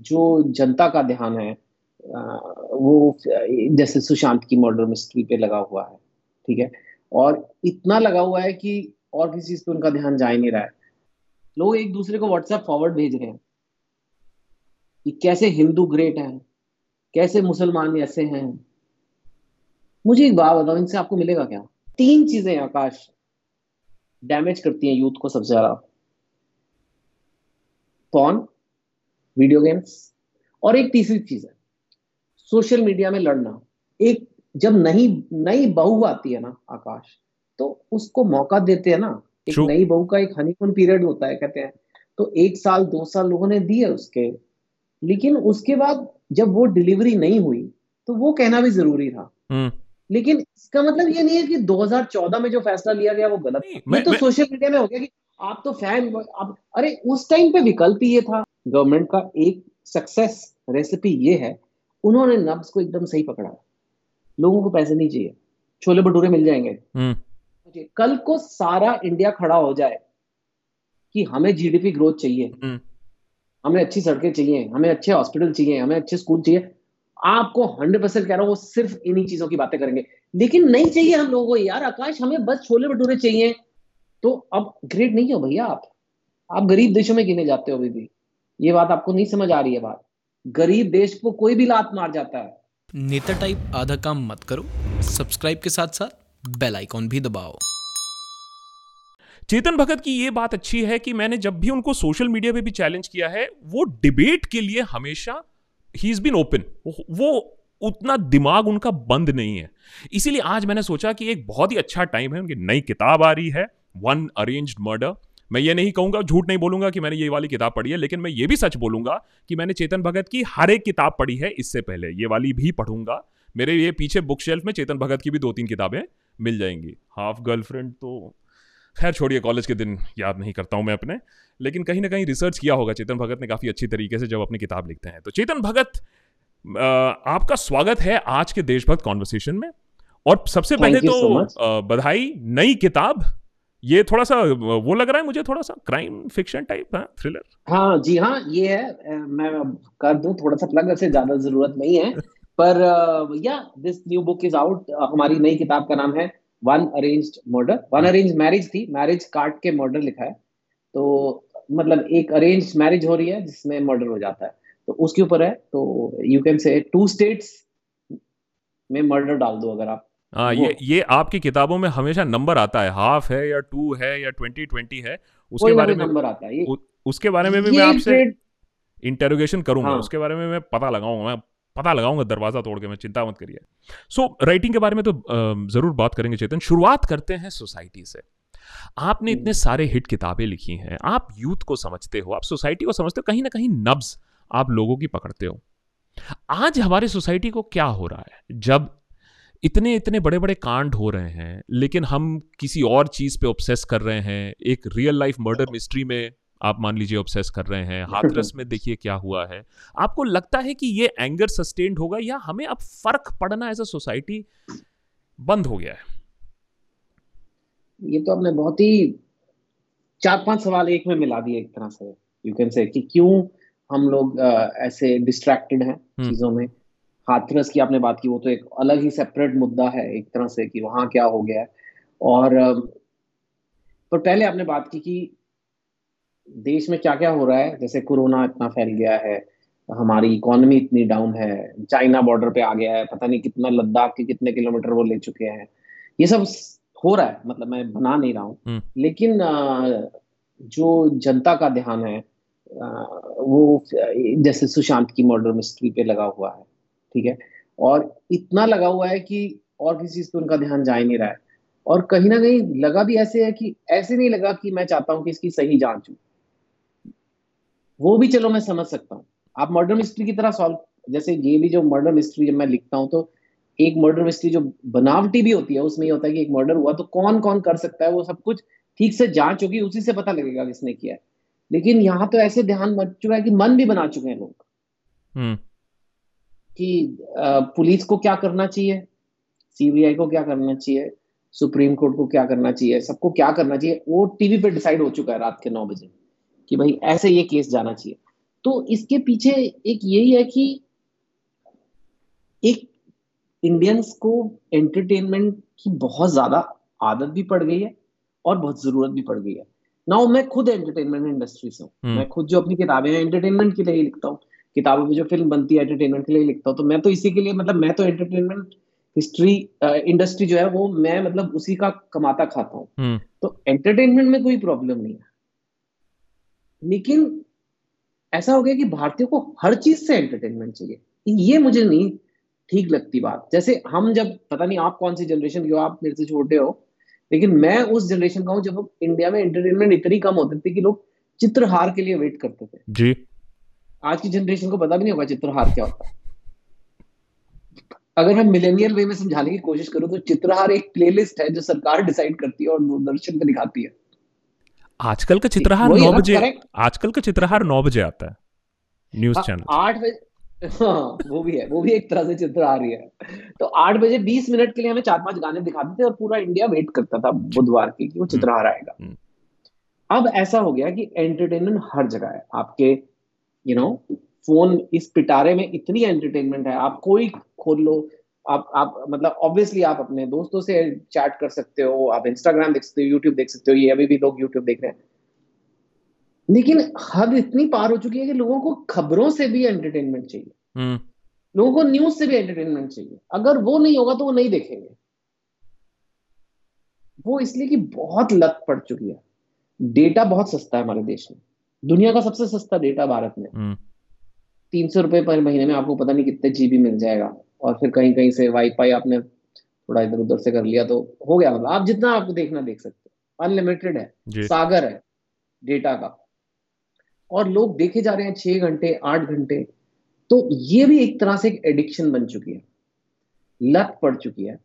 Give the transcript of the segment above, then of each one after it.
जो जनता का ध्यान है वो जैसे सुशांत की मर्डर मिस्ट्री पे लगा हुआ है, ठीक है? और इतना लगा हुआ है कि और किसी चीज़ पे उनका ध्यान जा ही नहीं रहा है। लोग एक दूसरे को व्हाट्सएप फॉरवर्ड भेज रहे हैं कि कैसे हिंदू ग्रेट हैं, कैसे मुसलमान ऐसे हैं। मुझे एक बात बताओ, इनसे आपको मिलेगा क्या? तीन चीज़ें आकाश डैमेज करती हैं यूथ को सबसे ज़्यादा। Phone video games. और एक तीसरी चीज़ है सोशल मीडिया में लड़ना। एक जब नई नई बहू आती है ना आकाश तो उसको मौका देते हैं ना एक नई बहू का एक हनीमून पीरियड होता है कहते हैं। तो एक साल दो साल लोगों ने दिए उसके। लेकिन उसके बाद जब वो डिलीवरी नहीं हुई तो वो कहना भी ज़रूरी था। हम्म। लेकिन इसका मतलब ये नहीं है कि 2014 में जो फैसला लिया गया वो गलत मैं, तो सोशल मीडिया में हो गया कि आप तो फ़ैन आप अरे उस टाइम पे विकल्प ये था। गवर्नमेंट का एक सक्सेस रेसिपी ये है उन्होंने नब्स को एकदम सही पकड़ा। लोगों को पैसे नहीं चाहिए। छोले भटूरे मिल जाएँगे। हम्म। कल को सारा इंडिया खड़ा हो जाए कि हमें जीडीपी ग्रोथ चाहिए। हम्म। हमें अच्छी सड़कें चाहिए हमें अच्छे हॉस्पिटल चाहिए हमें अच्छे स्कूल चाहिए। आपको हंड्रेड परसेंट कह रहा हूँ वो सिर्फ़ इन्हीं चीज़ों की बातें करेंगे। लेकिन नहीं चाहिए हम लोगों को यार आकाश हमें बस छोले भटूरे चाहिए। तो अब ग्रेट नहीं हो भैया आप। आप गरीब देशों में गिने जाते हो अभी भी। ये बात आपको नहीं समझ आ रही है बात। गरीब देश को कोई भी लात मार जाता है। नेता टाइप आधा काम मत करो। सब्सक्राइब के साथ साथ बेल आइकॉन भी दबाओ। चेतन भगत की ये बात अच्छी है कि मैंने जब भी उनको सोशल मीडिया पे भी चैलेंज किया है वो डिबेट के लिए हमेशा ही इज़ बिन ओपन वो उतना दिमाग उनका बंद नहीं है। इसीलिए आज मैंने सोचा कि एक बहुत ही अच्छा टाइम है उनकी नई किताब आ रही है वन अरेंज्ड मर्डर मैं ये नहीं कहूँगा झूठ नहीं बोलूँगा कि मैंने ये वाली किताब पढ़ी है लेकिन मैं ये भी सच बोलूँगा कि मैंने चेतन भगत की हर एक किताब पढ़ी है इससे पहले। ये वाली भी पढ़ूँगा। मेरे ये पीछे बुक शेल्फ में चेतन भगत की भी दो तीन किताबें मिल जाएँगी। हाफ़ गर्लफ्रेंड तो खैर छोड़िए कॉलेज के दिन याद नहीं करता हूँ मैं अपने लेकिन कहीं ना कहीं रिसर्च किया होगा चेतन भगत ने काफ़ी अच्छी तरीके से जब अपनी किताब लिखते हैं। तो चेतन भगत आपका स्वागत है आज के देशभक्त कॉन्वर्सेशन में। और सबसे पहले तो so बधाई नई किताब ये थोड़ा सा वो लग रहा है मुझे थोड़ा सा क्राइम फिक्शन टाइप है थ्रिलर हाँ जी हाँ ये है मैं कर दूँ थोड़ा सा प्लग से ज़्यादा ज़रूरत नहीं है पर या this new book is out हमारी नई किताब का नाम है one arranged murder one arrange marriage थी मैरिज काट के मर्डर लिखा है तो मतलब एक अरेंज मैरिज हो रही है जिसमें मर्डर हो जाता है तो उसके ऊपर है तो you can say two states में मर्डर डाल दो अगर आप हाँ ये ये आपकी किताबों में हमेशा नंबर आता है। हाफ़ है या टू है या ट्वेंटी ट्वेंटी है उसके बारे में नंबर आता है उ, उसके बारे में भी मैं आपसे इंटेरोगेशन करूँगा। हाँ. उसके बारे में मैं पता लगाऊँगा मैं पता लगाऊँगा दरवाज़ा तोड़ के मैं चिंता मत करिए। सो so, राइटिंग के बारे में तो ज़रूर बात करेंगे चेतन। शुरुआत करते हैं सोसाइटी से। आपने इतने हम्म। सारे हिट किताबें लिखी हैं आप यूथ को समझते हो आप सोसाइटी को समझते हो कहीं ना कहीं नब्ज आप लोगों की पकड़ते हो। आज हमारे सोसाइटी को क्या हो रहा है? जब इतने इतने बड़े बड़े कांड हो रहे हैं लेकिन हम किसी और चीज़ पे ऑब्सेस कर रहे हैं। एक रियल लाइफ मर्डर मिस्ट्री में आप मान लीजिए ऑब्सेस कर रहे हैं। हाथरस में देखिए क्या हुआ है। आपको लगता है कि ये एंगर सस्टेन्ड होगा या हमें अब फ़र्क पड़ना एज अ सोसाइटी बंद हो गया है? ये तो आपने बहुत ही चार पाँच सवाल एक में मिला दिए एक तरह से। यू कैन से कि क्यों हम लोग ऐसे डिस्ट्रैक्टेड हैं हम्म। चीज़ों में? हाथरस की आपने बात की वो तो एक अलग ही सेपरेट मुद्दा है एक तरह से कि वहाँ क्या हो गया है। और पर पहले आपने बात की कि देश में क्या क्या हो रहा है जैसे कोरोना इतना फैल गया है हमारी इकोनॉमी इतनी डाउन है चाइना बॉर्डर पे आ गया है पता नहीं कितना लद्दाख के कितने किलोमीटर वो ले चुके हैं। ये सब हो रहा है मतलब मैं बना नहीं रहा हूँ। हम्म। लेकिन जो जनता का ध्यान है वो जैसे सुशांत की मर्डर मिस्ट्री पे लगा हुआ है ठीक है? और इतना लगा हुआ है कि और किसी चीज़ पे उनका ध्यान जा ही नहीं रहा है। और कहीं ना कहीं लगा भी ऐसे है कि ऐसे नहीं लगा कि मैं चाहता हूँ कि इसकी सही जाँच हो। वो भी चलो मैं समझ सकता हूँ। आप मर्डर मिस्ट्री की तरह सॉल्व जैसे ये भी जो मर्डर मिस्ट्री जब मैं लिखता हूँ तो एक मर्डर मिस्ट्री जो बनावटी भी होती है, उसमें ये होता है कि एक मर्डर हुआ तो कौन कौन कर सकता है, वो सब कुछ ठीक से जाँच होगी, उसी से पता लगेगा किसने किया है। लेकिन यहाँ तो ऐसे ध्यान मच चुका है कि मन भी बना चुके हैं लोग। हम्म। कि पुलिस को क्या करना चाहिए? सीबीआई को क्या करना चाहिए? सुप्रीम कोर्ट को क्या करना चाहिए? सबको क्या करना चाहिए? वो टीवी पे डिसाइड हो चुका है रात के नौ बजे कि भाई ऐसे ये केस जाना चाहिए। तो इसके पीछे एक यही है कि एक इंडियंस को एंटरटेनमेंट की बहुत ज़्यादा आदत भी पड़ गई है और बहुत ज़रूरत भी पड़ गई है। नाउ मैं खुद एंटरटेनमेंट इंडस्ट्री से हूँ। हम्म। मैं खुद जो अपनी किताबें हैं एंटरटेनमेंट के लिए ही लिखता हूँ। किताबों में जो फ़िल्म बनती है एंटरटेनमेंट के लिए लिखता हूँ। तो मैं तो इसी के लिए मतलब मैं तो एंटरटेनमेंट हिस्ट्री इंडस्ट्री जो है वो मैं मतलब उसी का कमाता खाता हूँ। हम्म। तो एंटरटेनमेंट में कोई प्रॉब्लम नहीं है। लेकिन ऐसा हो गया कि भारतीयों को हर चीज़ से एंटरटेनमेंट चाहिए। ये मुझे नहीं ठीक लगती बात। जैसे हम जब पता नहीं आप कौन सी जनरेशन की हो आप मेरे से छोटे हो लेकिन मैं उस जनरेशन का हूँ जब इंडिया में एंटरटेनमेंट इतनी कम होती थी कि लोग चित्रहार के लिए वेट करते थे। जी। आज की जनरेशन को पता भी नहीं होगा चित्रहार क्या होता है। अगर मैं मिलेनियल वे में समझाने की कोशिश करूँ तो चित्रहार एक प्लेलिस्ट है जो सरकार डिसाइड करती है और दूरदर्शन पे दिखाती है। आजकल का चित्रहार नौ बजे आजकल का चित्रहार नौ बजे आता है न्यूज़ चैनल हाँ, आठ बजे हाँ वो भी है वो भी एक तरह से चित्र आ रही है। तो आठ बजे बीस मिनट के लिए हमें चार पाँच गाने दिखाते थे और पूरा इंडिया वेट करता था बुधवार की कि वो चित्रहार हम्म। आएगा। हम्म। अब ऐसा हो गया कि एंटरटेनमेंट हर जगह है। आपके यू नो फ़ोन इस पिटारे में इतनी एंटरटेनमेंट है। आप कोई खोल लो आप आप मतलब ऑब्वियसली आप अपने दोस्तों से चैट कर सकते हो आप इंस्टाग्राम देख सकते हो यूट्यूब देख सकते हो ये अभी भी लोग यूट्यूब देख रहे हैं। लेकिन हद इतनी पार हो चुकी है कि लोगों को खबरों से भी एंटरटेनमेंट चाहिए। हम्म। लोगों को न्यूज़ से भी एंटरटेनमेंट चाहिए। अगर वो नहीं होगा तो वो नहीं देखेंगे। वो इसलिए कि बहुत लत पड़ चुकी है। डेटा बहुत सस्ता है हमारे देश में। दुनिया का सबसे सस्ता डेटा भारत में। हम्म। तीन सौ रुपए पर महीने में आपको पता नहीं कितने जीबी मिल जाएगा। और फिर कहीं कहीं से वाईफाई आपने थोड़ा इधर उधर से कर लिया तो हो गया मतलब। आप जितना आपको देखना देख सकते हो। अनलिमिटेड है। सागर है डेटा का। और लोग देखे जा रहे हैं छह घंटे आठ घंटे। तो ये भी एक तरह से एक एडिक्शन बन चुकी है। लत पड़ चुकी है।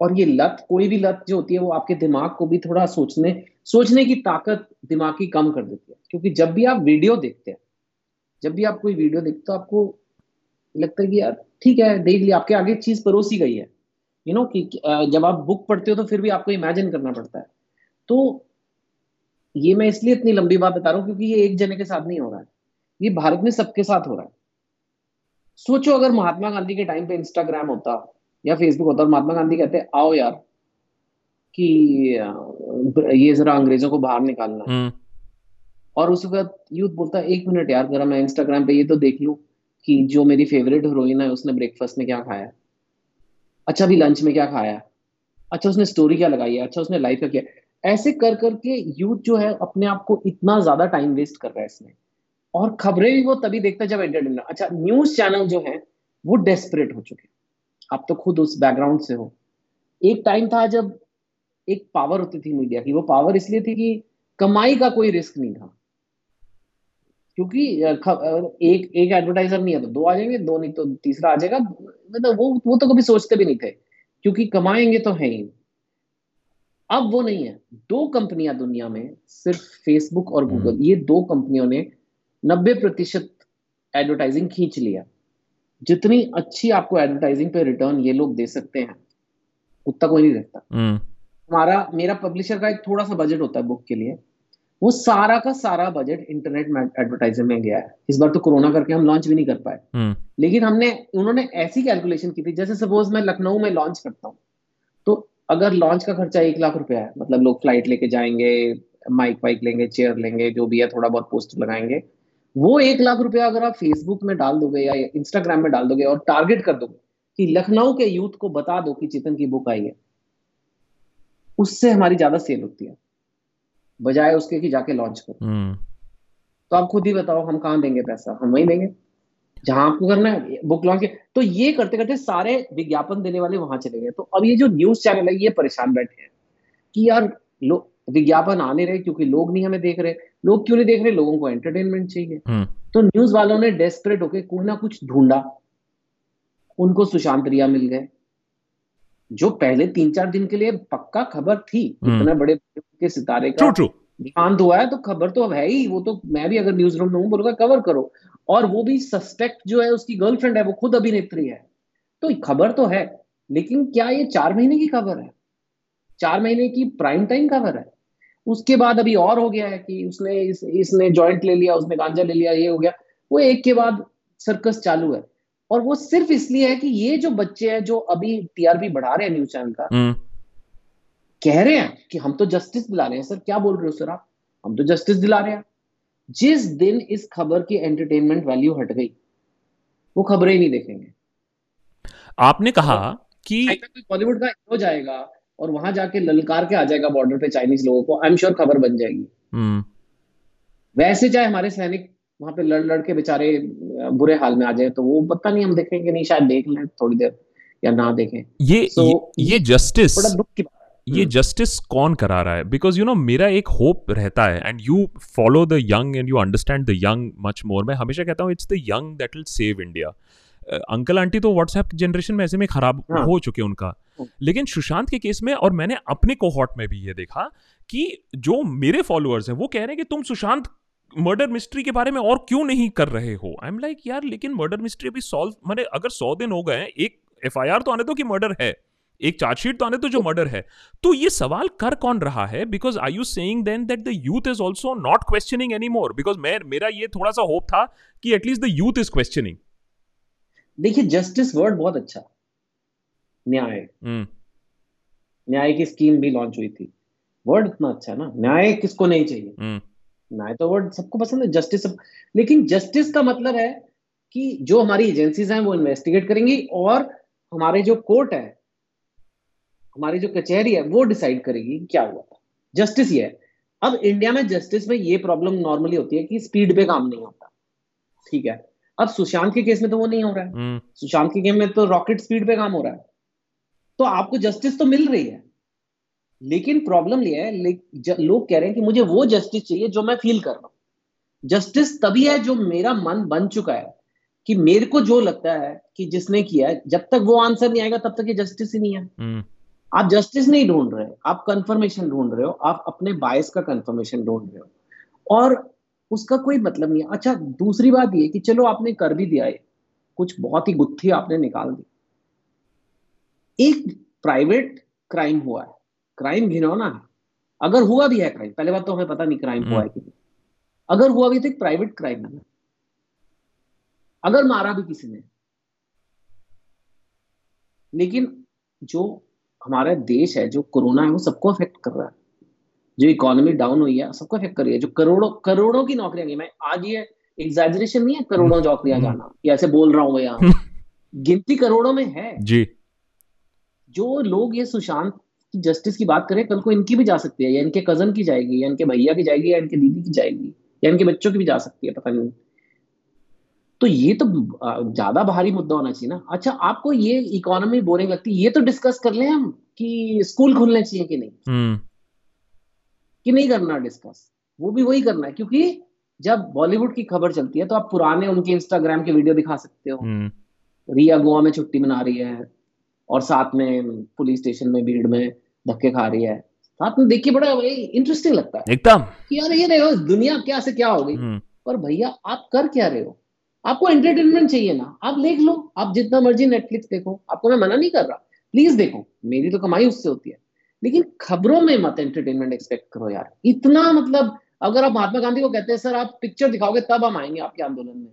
और ये लत कोई भी लत जो होती है वो आपके दिमाग को भी थोड़ा सोचने सोचने की ताकत दिमाग की कम कर देती है। क्योंकि जब भी आप वीडियो देखते हैं जब भी आप कोई वीडियो देखते तो आपको लगता है कि यार ठीक है देख लिया आपके आगे चीज़ परोसी गई है। यू you नो know, कि जब आप बुक पढ़ते हो तो फिर भी आपको इमेजिन करना पड़ता है। तो ये मैं इसलिए इतनी लंबी बात बता रहा हूँ क्योंकि ये एक जने के साथ नहीं हो रहा है। ये भारत में सबके साथ हो रहा है। सोचो अगर महात्मा गांधी के टाइम पे इंस्टाग्राम होता या फेसबुक होता और महात्मा गांधी कहते आओ यार कि ये जरा अंग्रेज़ों को बाहर निकालना। हम्म। और उस वक्त यूथ बोलता है एक मिनट यार जरा मैं इंस्टाग्राम पे ये तो देख लू कि जो मेरी फेवरेट हीरोइन है उसने ब्रेकफास्ट में क्या खाया? अच्छा भी लंच में क्या खाया? अच्छा उसने स्टोरी क्या लगाई है? अच्छा उसने लाइफ का किया? ऐसे कर करके यूथ जो है अपने आप को इतना ज़्यादा टाइम वेस्ट कर रहा है इसमें। और खबरें भी वो तभी देखता है जब एंटरटेनमेंट अच्छा न्यूज़ चैनल जो है वो डेस्परेट हो चुके आप तो खुद उस बैकग्राउंड से हो। एक टाइम था जब एक पावर होती थी मीडिया की। वो पावर इसलिए थी कि कमाई का कोई रिस्क नहीं था। क्योंकि एक एक एडवर्टाइजर नहीं है तो दो आ जाएँगे दो नहीं तो तीसरा आ जाएगा। मतलब वो वो तो कभी सोचते भी नहीं थे क्योंकि कमाएँगे तो है ही। अब वो नहीं है। दो कंपनियाँ दुनिया में सिर्फ़ फेसबुक और गूगल हम्म। ये दो कंपनियों ने नब्बे प्रतिशत एडवर्टाइजिंग खींच लिया। जितनी अच्छी आपको एडवर्टाइजिंग पे रिटर्न ये लोग दे सकते हैं उतना कोई नहीं रहता हम्म। हमारा मेरा पब्लिशर का एक थोड़ा सा बजट होता है बुक के लिए। वो सारा का सारा बजट इंटरनेट में एडवर्टाइजर में गया है। इस बार तो कोरोना करके हम लॉन्च भी नहीं कर पाए। हम्म। लेकिन हमने उन्होंने ऐसी कैलकुलेशन की थी जैसे सपोज़ मैं लखनऊ में लॉन्च करता हूँ तो अगर लॉन्च का खर्चा एक लाख रुपया है मतलब लोग फ़्लाइट लेके जाएँगे माइक वाइक लेंगे चेयर लेंगे जो भी है थोड़ा बहुत पोस्टर लगाएँगे वो एक लाख रुपया अगर आप फेसबुक में डाल दोगे या इंस्टाग्राम में डाल दोगे और टारगेट कर दोगे कि लखनऊ के यूथ को बता दो कि चेतन की बुक आई है उससे हमारी ज़्यादा सेल होती है। बजाय उसके कि जाके लॉन्च करो। हम्म। तो आप खुद ही बताओ हम कहाँ देंगे पैसा? हम वही देंगे। जहाँ आपको करना है बुक लॉन्च तो ये करते करते सारे विज्ञापन देने वाले वहाँ चले गए। तो अब ये जो न्यूज़ चैनल है ये परेशान बैठे हैं कि यार लोग विज्ञापन आने रहे क्योंकि लोग नहीं हमें देख रहे। लोग क्यों नहीं देख रहे? लोगों को एंटरटेनमेंट चाहिए। हम्म। तो न्यूज़ वालों ने डेस्परेट होकर कुछ ना कुछ ढूंढा। उनको सुशांत रिया मिल गए। जो पहले तीन चार दिन के लिए पक्का खबर थी हम्म। इतने बड़े के सितारे का देहांत हुआ है तो खबर तो अब है ही वो तो मैं भी अगर न्यूज़ रूम में हूँ बोलूँगा कवर करो। और वो भी सस्पेक्ट जो है उसकी गर्लफ्रेंड है वो खुद अभिनेत्री है। तो खबर तो है लेकिन क्या ये चार महीने की खबर है? चार महीने की प्राइम टाइम खबर है। उसके बाद अभी और हो गया है कि उसने इस, इसने जॉइंट ले लिया उसने गांजा ले लिया ये हो गया। वो एक के बाद सर्कस चालू है। और वो सिर्फ़ इसलिए है कि ये जो बच्चे हैं जो अभी टीआरपी बढ़ा रहे हैं न्यूज़ चैनल का हम्म। कह रहे हैं कि हम तो जस्टिस दिला रहे हैं सर क्या बोल रहे हो सर आप? हम तो जस्टिस दिला रहे हैं। जिस दिन इस खबर की एंटरटेनमेंट वैल्यू हट गई वो खबरें ही नहीं देखेंगे। आपने कहा कि बॉलीवुड का हो जाएगा और वहाँ जाके ललकार के आ जाएगा बॉर्डर पे चाइनीज़ लोगों को आई एम श्योर खबर बन जाएगी। हम्म। वैसे चाहे हमारे सैनिक वहाँ पे लड़ लड़ के बेचारे बुरे हाल में आ जाए तो वो पता नहीं हम देखेंगे नहीं शायद देख लें थोड़ी देर या ना देखें। ये So, ये, ये जस्टिस बड़ा दुख की बात ये जस्टिस कौन करा रहा है? बिकॉज़ यू नो मेरा एक होप रहता है and you follow the young and you understand the young much more मैं हमेशा कहता हूँ it's the young that will save India uncle aunty तो व्हाट्सएप जनरेशन में ऐसे में खराब हाँ। हो चुके उनका। हम्म। लेकिन सुशांत के केस में और मैंने अपने कोहॉट में भी ये देखा कि जो मेरे फॉलोअर्स हैं वो कह रहे हैं कि तुम सुशांत मर्डर मिस्ट्री के बारे में और क्यों नहीं कर रहे हो? आई एम लाइक यार लेकिन मर्डर मिस्ट्री अभी सॉल्व मैंने अगर सौ दिन हो गए एक एफआईआर तो आने दो कि मर्डर है एक चार्जशीट तो आने दो जो मर्डर है तो ये सवाल कर कौन रहा है? Because I you saying then that the youth is also not questioning any more because मैं मेरा ये थोड़ा सा होप था कि at least the youth is questioning देखिए जस्टिस वर्ड बहुत अच्छा। न्याय। हम्म। न्याय की स्कीम भी लॉन्च हुई थी। वर्ड इतना अच्छा है ना? न्याय किसको नहीं चाहिए? न्याय तो वर्ड सबको पसंद है जस्टिस सब लेकिन जस्टिस का मतलब है कि जो हमारी एजेंसीज हैं वो इन्वेस्टिगेट करेंगी और हमारे जो कोर्ट है हमारी जो कचहरी है वो डिसाइड करेगी क्या हुआ था। जस्टिस ये है। अब इंडिया में जस्टिस में ये प्रॉब्लम नॉर्मली होती है कि स्पीड पे काम नहीं होता। ठीक है? अब सुशांत के केस में तो वो नहीं हो रहा है। हम्म। सुशांत के गेम में तो रॉकेट स्पीड पे काम हो रहा है। तो आपको जस्टिस तो मिल रही है। लेकिन प्रॉब्लम ये है लोग कह रहे हैं कि मुझे वो जस्टिस चाहिए जो मैं फील कर रहा हूँ। जस्टिस तभी है जो मेरा मन बन चुका है कि मेरे को जो लगता है कि जिसने किया है जब तक वो आंसर नहीं आएगा तब तक ये जस्टिस ही नहीं है। हम्म। आप जस्टिस नहीं ढूंढ रहे आप कंफर्मेशन ढूंढ रहे हो आप अपने बायस का कंफर्मेशन ढूंढ रहे हो। और उसका कोई मतलब नहीं है। अच्छा दूसरी बात ये कि चलो आपने कर भी दिया है कुछ बहुत ही गुत्थी आपने निकाल दी। एक प्राइवेट क्राइम हुआ है। क्राइम घिनौना है अगर हुआ भी है क्राइम पहले बात तो हमें पता नहीं क्राइम हुआ है कि नहीं। अगर हुआ भी तो एक प्राइवेट क्राइम है। अगर मारा भी किसी ने। लेकिन जो हमारा देश है जो कोरोना है वो सबको अफेक्ट कर रहा है। जो इकोनॉमी डाउन हुई है सबको अफेक्ट कर रही है। जो करोड़ों करोड़ों की नौकरियाँ गई मैं आज ये एग्जैजरेशन नहीं है करोड़ों नौकरियाँ हम्म। जाना ऐसे बोल रहा हूँ मैं यहाँ। गिनती करोड़ों में है। जी। जो लोग ये सुशांत की जस्टिस की बात करें कल को इनकी भी जा सकती है या इनके कज़न की जाएगी या इनके भैया की जाएगी या इनके दीदी की जाएगी या इनके बच्चों की भी जा सकती है पता नहीं। तो ये तो ज़्यादा भारी मुद्दा होना चाहिए ना। अच्छा आपको ये इकोनॉमी बोरिंग लगती है ये तो डिस्कस कर लें हम कि स्कूल खुलने चाहिए कि नहीं। हम्म। कि नहीं करना डिस्कस वो भी वही करना है क्योंकि जब बॉलीवुड की खबर चलती है तो आप पुराने उनके इंस्टाग्राम के वीडियो दिखा सकते हो। हम्म। रिया गोवा में छुट्टी मना रही है और साथ में पुलिस स्टेशन में भीड़ में। धक्के खा रही है। साथ में देखिए बड़ा इंटरेस्टिंग लगता है। एकदम। यार ये देखो दुनिया क्या से क्या हो गई। हम्म। पर भैया आप कर क्या रहे हो? आपको एंटरटेनमेंट चाहिए ना। आप देख लो आप जितना मर्ज़ी नेटफ्लिक्स देखो। आपको मैं मना नहीं कर रहा। प्लीज़ देखो मेरी तो कमाई उससे होती है। लेकिन खबरों में मत एंटरटेनमेंट एक्सपेक्ट करो यार। इतना मतलब अगर आप महात्मा गांधी को कहते हैं सर आप पिक्चर दिखाओगे तब हम आएँगे आपके आंदोलन में।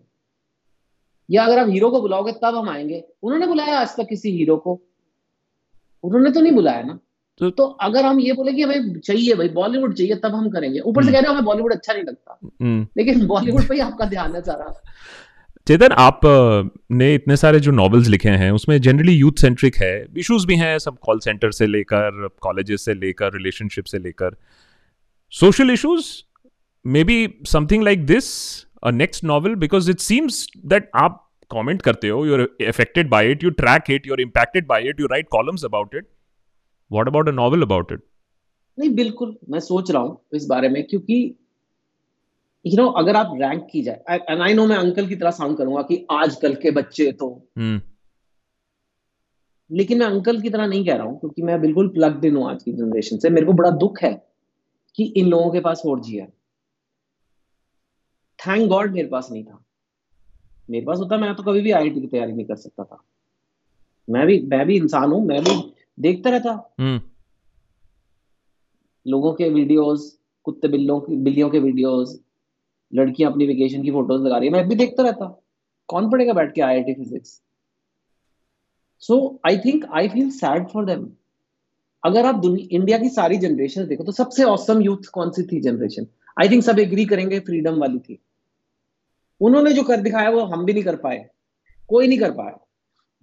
या अगर आप हीरो को बुलाओगे तब हम आएँगे। उन्होंने बुलाया आज तक किसी हीरो को? उन्होंने तो नहीं बुलाया ना। तो- तो अगर हम ये बोले कि हमें चाहिए भाई बॉलीवुड चाहिए तब हम करेंगे। ऊपर से हम्म। कह रहे हो हमें बॉलीवुड अच्छा नहीं लगता। हम्म। लेकिन बॉलीवुड पे ही आपका ध्यान है सारा। चेतन आप ने इतने सारे जो नॉवेल्स लिखे हैं उसमें जनरली यूथ सेंट्रिक है इश्यूज़ भी हैं सब कॉल सेंटर से लेकर कॉलेजेस से लेकर रिलेशनशिप से लेकर। Social issues maybe something like this a next novel because it seems that आप कमेंट करते हो you are affected by it you track it you are impacted by it you write columns about it what about a novel about it नहीं बिल्कुल मैं सोच रहा हूँ इस बारे में क्योंकि यू नो अगर आप रैंक की जाए एंड आई नो मैं अंकल की तरह साउंड करूँगा कि आजकल के बच्चे तो। हम्म। लेकिन मैं अंकल की तरह नहीं कह रहा हूँ क्योंकि मैं बिल्कुल प्लग्ड इन हूँ आज की जनरेशन से। मेरे को बड़ा दुख है कि इन लोगों के पास फोर जी है। थैंक गॉड मेरे पास नहीं था। मेरे पास होता मैं तो कभी भी आईआईटी की तैयारी नहीं कर सकता था। मैं भी मैं भी इंसान हूँ मैं भी देखता रहता। हम्म। लोगों के वीडियोस कुत्ते बिल्लों की बिल्लियों के वीडियोस लड़कियाँ अपनी वेकेशन की फ़ोटोज़ लगा रही है। मैं भी देखता रहता। कौन पढ़ेगा बैठ के IIT physics so I think I feel sad for them अगर आप इंडिया की सारी जनरेशन देखो तो सबसे औसम यूथ कौन सी थी जनरेशन आई थिंक सब एग्री करेंगे फ्रीडम वाली थी। उन्होंने जो कर दिखाया वो हम भी नहीं कर पाए। कोई नहीं कर पाया।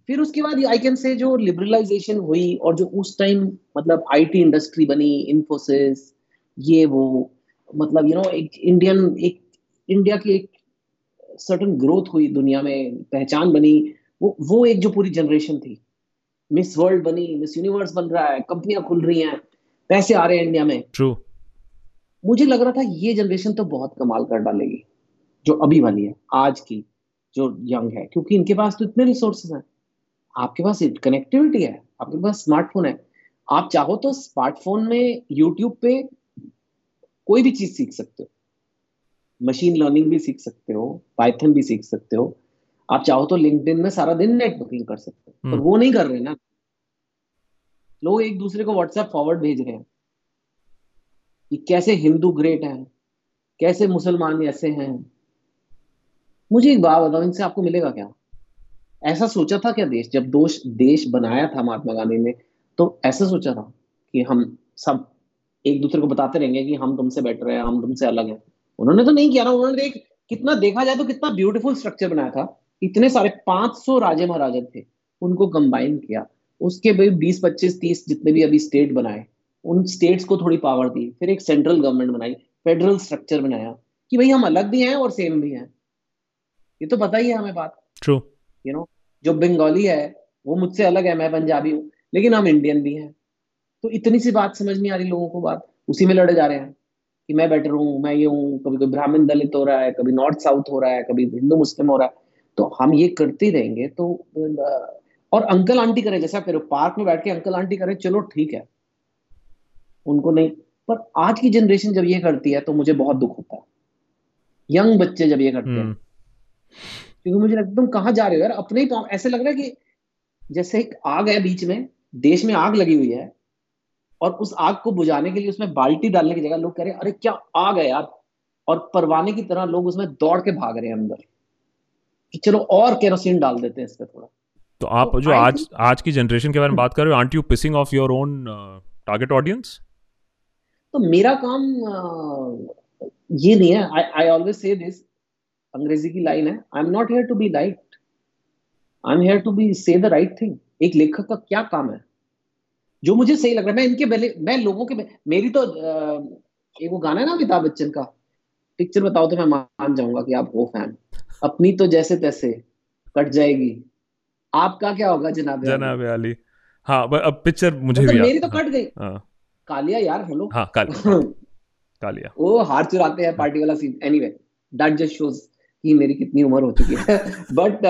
फिर उसके बाद आई कैन से जो लिबरलाइजेशन हुई और जो उस टाइम मतलब आईटी इंडस्ट्री बनी इन्फोसिस ये वो मतलब यू you नो know, एक इंडियन एक इंडिया की एक सर्टन ग्रोथ हुई दुनिया में पहचान बनी वो वो एक जो पूरी जनरेशन थी। मिस वर्ल्ड बनी मिस यूनिवर्स बन रहा है कंपनियाँ खुल रही हैं पैसे आ रहे हैं इंडिया में। ट्रू मुझे लग रहा था ये जनरेशन तो बहुत कमाल कर डालेगी जो अभी वाली है आज की जो यंग है क्योंकि इनके पास तो इतने रिसोर्सेज हैं। आपके पास कनेक्टिविटी है आपके पास स्मार्टफ़ोन है। आप चाहो तो स्मार्टफ़ोन में यूट्यूब पे कोई भी चीज़ सीख सकते हो। मशीन लर्निंग भी सीख सकते हो पाइथन भी सीख सकते हो। आप चाहो तो लिंक्डइन में सारा दिन नेटवर्किंग कर सकते हो पर हम्म। वो नहीं कर रहे ना। लोग एक दूसरे को व्हाट्सएप फॉरवर्ड भेज रहे हैं कि कैसे हिंदू ग्रेट हैं कैसे मुसलमान ऐसे हैं। मुझे एक बात बताओ इनसे आपको मिलेगा क्या? ऐसा सोचा था क्या देश? जब दोष, देश बनाया था महात्मा गांधी ने तो ऐसा सोचा था कि हम सब एक दूसरे को बताते रहेंगे कि हम तुमसे बेटर है, हम तुमसे अलग है। उन्होंने तो नहीं किया ना, उन्होंने एक कितना देखा जाए तो कितना ब्यूटीफुल स्ट्रक्चर बनाया था। इतने सारे 500 राजे महाराजा थे, उनको कंबाइन किया। उसके भाई बीस, पच्चीस, तीस जितने भी अभी स्टेट बनाए, उन स्टेट्स को थोड़ी पावर दी। फिर एक सेंट्रल गवर्नमेंट बनाई फेडरल स्ट्रक्चर बनाया कि भाई हम अलग भी हैं और सेम भी हैं। ये तो पता ही है हमें बात। ट्रू यू नो जो बंगाली है, वो मुझसे अलग है, मैं पंजाबी हूँ, लेकिन हम इंडियन भी हैं। तो इतनी सी बात समझ नहीं आ रही लोगों को बात। उसी में लड़े जा रहे हैं कि मैं बेटर हूँ, मैं ये हूँ, कभी कोई ब्राह्मण दलित हो रहा है, कभी नॉर्थ साउथ हो रहा है, कभी हिंदू मुस्लिम हो रहा है। तो हम ये करते ही रहेंगे तो और अंकल आंटी करें, जैसा करो पार्क में बैठ के अंकल आंटी करें, चलो ठीक है। उनको नहीं, पर आज की जनरेशन जब ये करती है तो मुझे बहुत दुख होता है। यंग बच्चे जब ये करते हैं। हम्म। क्योंकि मुझे लगता तुम कहाँ जा रहे हो यार? अपने ही ऐसे लग रहा है कि जैसे एक आग है बीच में देश में आग लगी हुई है और उस आग को बुझाने के लिए उसमें बाल्टी डालने की जगह लोग कह रहे हैं अरे क्या आग है यार? और परवाने की तरह लोग उसमें दौड़ के भाग रहे हैं अंदर। कि चलो और केरोसिन डाल देते हैं इस पर थोड़ा। तो आप तो जो आज think... आज की जनरेशन के बारे में बात कर रहे हो aren't you pissing off your own target audience तो मेरा काम uh, ये नहीं है। आई ऑलवेज से दिस अंग्रेज़ी की लाइन है I am not here to be light I am here to be say the right thing एक लेखक का क्या काम है? जो मुझे सही लग रहा है मैं इनके पहले मैं लोगों के मेरी तो एक वो गाना है ना अमिताभ बच्चन का। पिक्चर बताओ तो मैं मान जाऊँगा कि आप हो फ़ैन अपनी तो जैसे तैसे कट जाएगी। आपका क्या होगा जनाब जनाब अली हाँ अब पिक्चर मुझे मतलब भी मेरी तो कट गई। हाँ, कालिया यार हेलो हाँ कालिया। कालिया। वो हार चुराते हैं पार्टी वाला scene anyway that just shows कि मेरी कितनी उम्र हो चुकी है। बट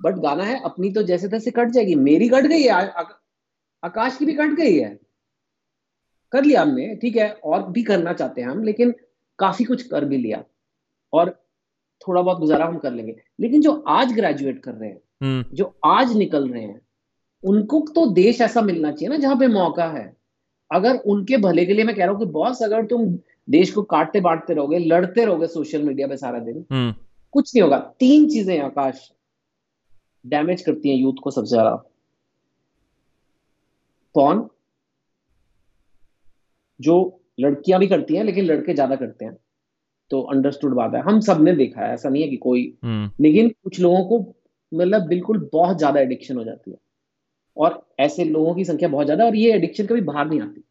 बट गाना है अपनी तो जैसे तैसे कट जाएगी। मेरी कट गई है आकाश की भी कट गई है। कर लिया हमने ठीक है और भी करना चाहते हैं हम लेकिन काफ़ी कुछ कर भी लिया। और थोड़ा बहुत गुजारा हम कर लेंगे। लेकिन जो आज ग्रेजुएट कर रहे हैं हम्म। जो आज निकल रहे हैं उनको तो देश ऐसा मिलना चाहिए ना जहाँ पे मौका है। अगर उनके भले के लिए मैं कह रहा हूँ कि बॉस अगर तुम देश को काटते बांटते रहोगे लड़ते रहोगे सोशल मीडिया पे सारा दिन। हम्म। कुछ नहीं होगा। तीन चीज़ें आकाश डैमेज करती हैं यूथ को सबसे ज़्यादा। कौन? जो लड़कियाँ भी करती हैं लेकिन लड़के ज़्यादा करते हैं। तो अंडरस्टूड बात है। हम सबने देखा है ऐसा नहीं है कि कोई हम्म। लेकिन कुछ लोगों को मतलब बिल्कुल बहुत ज़्यादा एडिक्शन हो जाती है। और ऐसे लोगों की संख्या बहुत ज़्यादा और ये एडिक्शन कभी बाहर नहीं आती।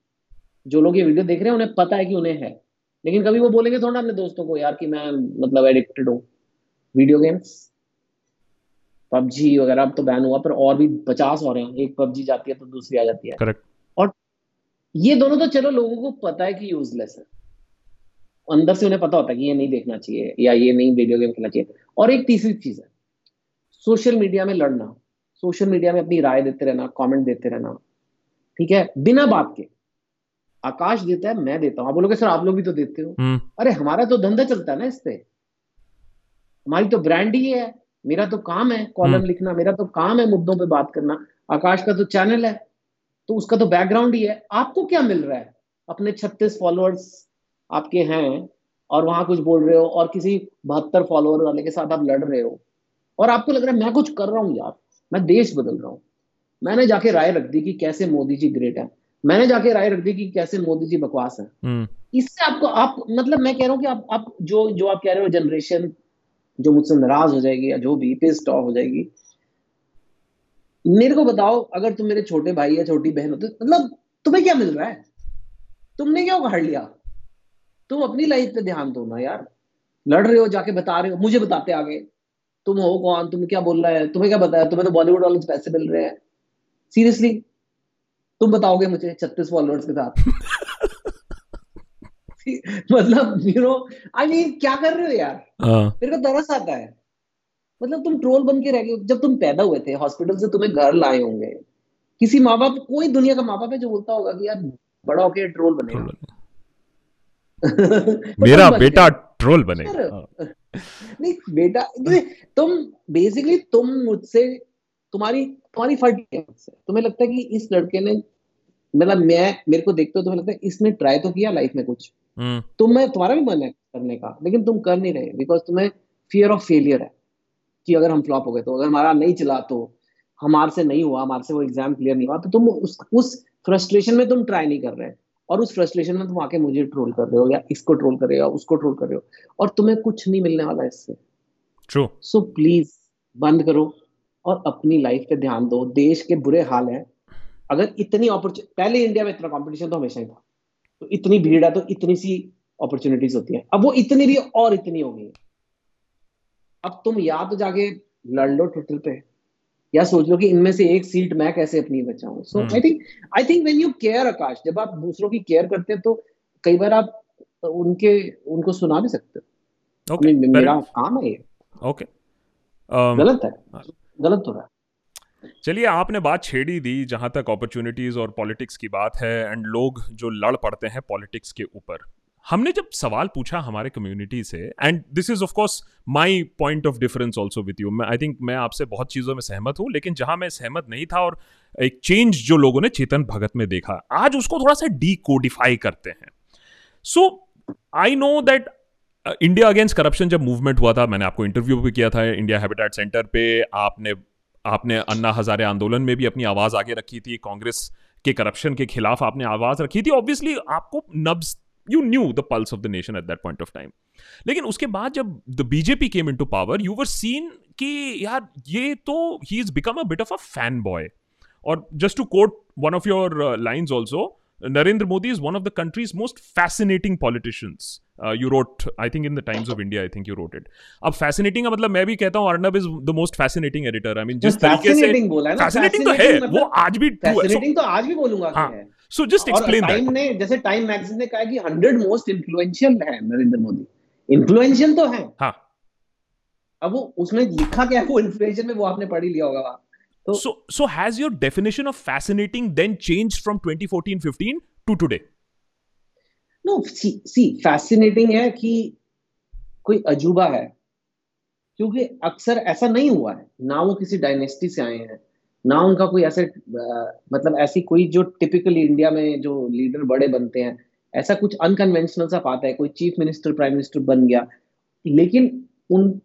जो लोग ये वीडियो देख रहे हैं उन्हें पता है कि उन्हें है। लेकिन कभी वो बोलेंगे थोड़ा अपने दोस्तों को यार कि मैं मतलब एडिक्टेड हूँ। वीडियो गेम्स पबजी वगैरह अब तो बैन हुआ पर और भी पचास हो रहे हैं। एक पबजी जाती है तो दूसरी आ जाती है। करेक्ट और ये दोनों तो चलो लोगों को पता है कि यूजलेस है। अंदर से उन्हें पता होता है कि ये नहीं देखना चाहिए या ये नहीं वीडियो गेम खेलना चाहिए। और एक तीसरी चीज़ है सोशल मीडिया में लड़ना। सोशल मीडिया में अपनी राय देते रहना कमेंट देते रहना। ठीक है? बिना बात के। आकाश देता है मैं देता हूँ। आप बोलोगे सर आप लोग भी तो देते हो। हम्म। अरे हमारा तो धंधा चलता है ना इस पे। हमारी तो ब्रांड ही है। मेरा तो काम है कॉलम हम्म। लिखना मेरा तो काम है मुद्दों पे बात करना। आकाश का तो चैनल है तो उसका तो बैकग्राउंड ही है। आपको क्या मिल रहा है? अपने छत्तीस फॉलोअर्स आपके हैं और वहाँ कुछ बोल रहे हो और किसी बहत्तर फॉलोअर वाले के साथ आप लड़ रहे हो। और आपको लग रहा है मैं कुछ कर रहा हूँ यार मैं देश बदल रहा हूँ। मैंने जाके राय रख दी कि कैसे मोदी जी ग्रेट है। मैंने जाके राय रख दी कि कैसे मोदी जी बकवास है। हम्म, इससे आपको आप मतलब मैं कह रहा हूँ कि आप आप जो जो आप कह रहे हो जनरेशन जो मुझसे नाराज़ हो जाएगी या जो भी पिस्ड ऑफ़ हो जाएगी मेरे को बताओ अगर तुम मेरे छोटे भाई या छोटी बहन हो तो मतलब तुम्हें क्या मिल रहा है? तुमने क्या उखाड़ लिया? तुम अपनी लाइफ पे ध्यान दो ना यार। लड़ रहे हो जाके बता रहे हो मुझे बताते आगे। तुम हो कौन? तुम क्या बोल रहा है? तुम्हें क्या बताया तुम्हें तो बॉलीवुड वालों से पैसे मिल रहे हैं। सीरियसली तुम बताओगे मुझे छत्तीस फॉलोअर्स के साथ? मतलब यू नो आई मीन क्या कर रहे हो यार? हाँ, मेरे को तरस आता है। मतलब तुम ट्रोल बन के रह गए जब तुम पैदा हुए थे हॉस्पिटल से तुम्हें घर लाए होंगे। किसी माँ बाप कोई दुनिया का माँ बाप है जो बोलता होगा कि यार बड़ा होके ट्रोल बनेगा पर मेरा बेटा ट्रोल बनेगा हाँ, नहीं बेटा तुम बेसिकली तुम मुझसे तुम्हारी तुम्हारी फट है। तुम्हें लगता है कि इस लड़के ने मतलब मैं मेरे को देखते हो तुम्हें लगता है इसने ट्राई तो किया लाइफ में कुछ। हम्म, तुम में तुम्हारा भी मन है करने का लेकिन तुम कर नहीं रहे बिकॉज़ तुम्हें फियर ऑफ़ फेलियर है कि अगर हम फ्लॉप हो गए तो अगर हमारा नहीं चला तो हमारे से नहीं हुआ हमारे से वो एग्ज़ाम क्लियर नहीं हुआ तो तुम उस उस फ्रस्ट्रेशन में तुम ट्राई नहीं कर रहे। और उस फ्रस्ट्रेशन में तुम आके मुझे ट्रोल कर रहे हो या इसको ट्रोल कर रहे हो उसको ट्रोल कर रहे हो और तुम्हें कुछ नहीं मिलने वाला इससे। ट्रू सो प्लीज़ बंद करो। और अपनी लाइफ पे ध्यान दो। देश के बुरे हाल हैं। अगर इतनी अपॉर्चुनिटी पहले इंडिया में इतना कंपटीशन तो हमेशा ही था। तो इतनी भीड़ है तो इतनी सी अपॉर्चुनिटीज़ होती हैं। अब वो इतनी भी और इतनी हो गई अब तुम या तो जाके लड़ लो ट्विटर पे। या सोच लो कि इनमें से एक सीट मैं कैसे अपनी बचाऊं? So. I think I think when you care Aakash जब आप दूसरों की केयर करते हैं तो कई बार आप उनके उनको सुना भी सकते हो। Mean, मेरा काम है ये। ओके um, गलत है। गलत हो रहा। है चलिए, आपने बात छेड़ी दी जहाँ तक अपॉर्चुनिटीज़ और पॉलिटिक्स की बात है एंड लोग जो लड़ पड़ते हैं पॉलिटिक्स के ऊपर। हमने जब सवाल पूछा हमारे कम्युनिटी से and this is of course my point of difference also with you मैं आई थिंक मैं आपसे बहुत चीज़ों में सहमत हूँ, लेकिन जहाँ मैं सहमत नहीं था और एक चेंज जो लोगों ने चेतन भगत में देखा, आज उसको थोड़ा सा डी कोडिफाई करते हैं। So I know that India against corruption जब मूवमेंट हुआ था, मैंने आपको इंटरव्यू भी किया था इंडिया हैबिटेट सेंटर पे। आपने आपने अन्ना हजारे आंदोलन में भी अपनी आवाज़ आगे रखी थी। कांग्रेस के करप्शन के खिलाफ आपने आवाज़ रखी थी। ऑब्वियसली आपको नब्स you knew the pulse of the nation at that point of time लेकिन उसके बाद जब the BJP came into power you were seen कि यार, ये तो ही is become a bit of a fan boy और just to quote one of your lines also Narendra Modi is one of the country's most fascinating politicians. You wrote I think in the Times of India I think you wrote it अब fascinating मतलब मैं भी कहता हूँ Arnab is the most fascinating editor I mean जिस तरीके से fascinating है मतलब वो आज भी तो बोलूँगा हाँ सो जस्ट एक्सप्लेन टाइम ने जैसे टाइम मैगजीन ने कहा कि 100 मोस्ट इन्फ्लुएंशियल है नरेंद्र मोदी। इन्फ्लुएंशियल तो है। हाँ। अब वो उसने लिखा क्या है वो में वो आपने पढ़ लिया होगा। तो so has your definition of fascinating then changed from 2014 15 to today no see fascinating है कि कोई अजूबा है क्योंकि अक्सर ऐसा नहीं हुआ है। ना वो किसी डायनेस्टी से आए हैं ना उनका कोई ऐसे अ, मतलब ऐसी कोई जो टिपिकल इंडिया में जो लीडर बड़े बनते हैं ऐसा कुछ अनकन्वेंशनल सा पाता है कोई चीफ मिनिस्टर प्राइम मिनिस्टर बन गया। लेकिन उन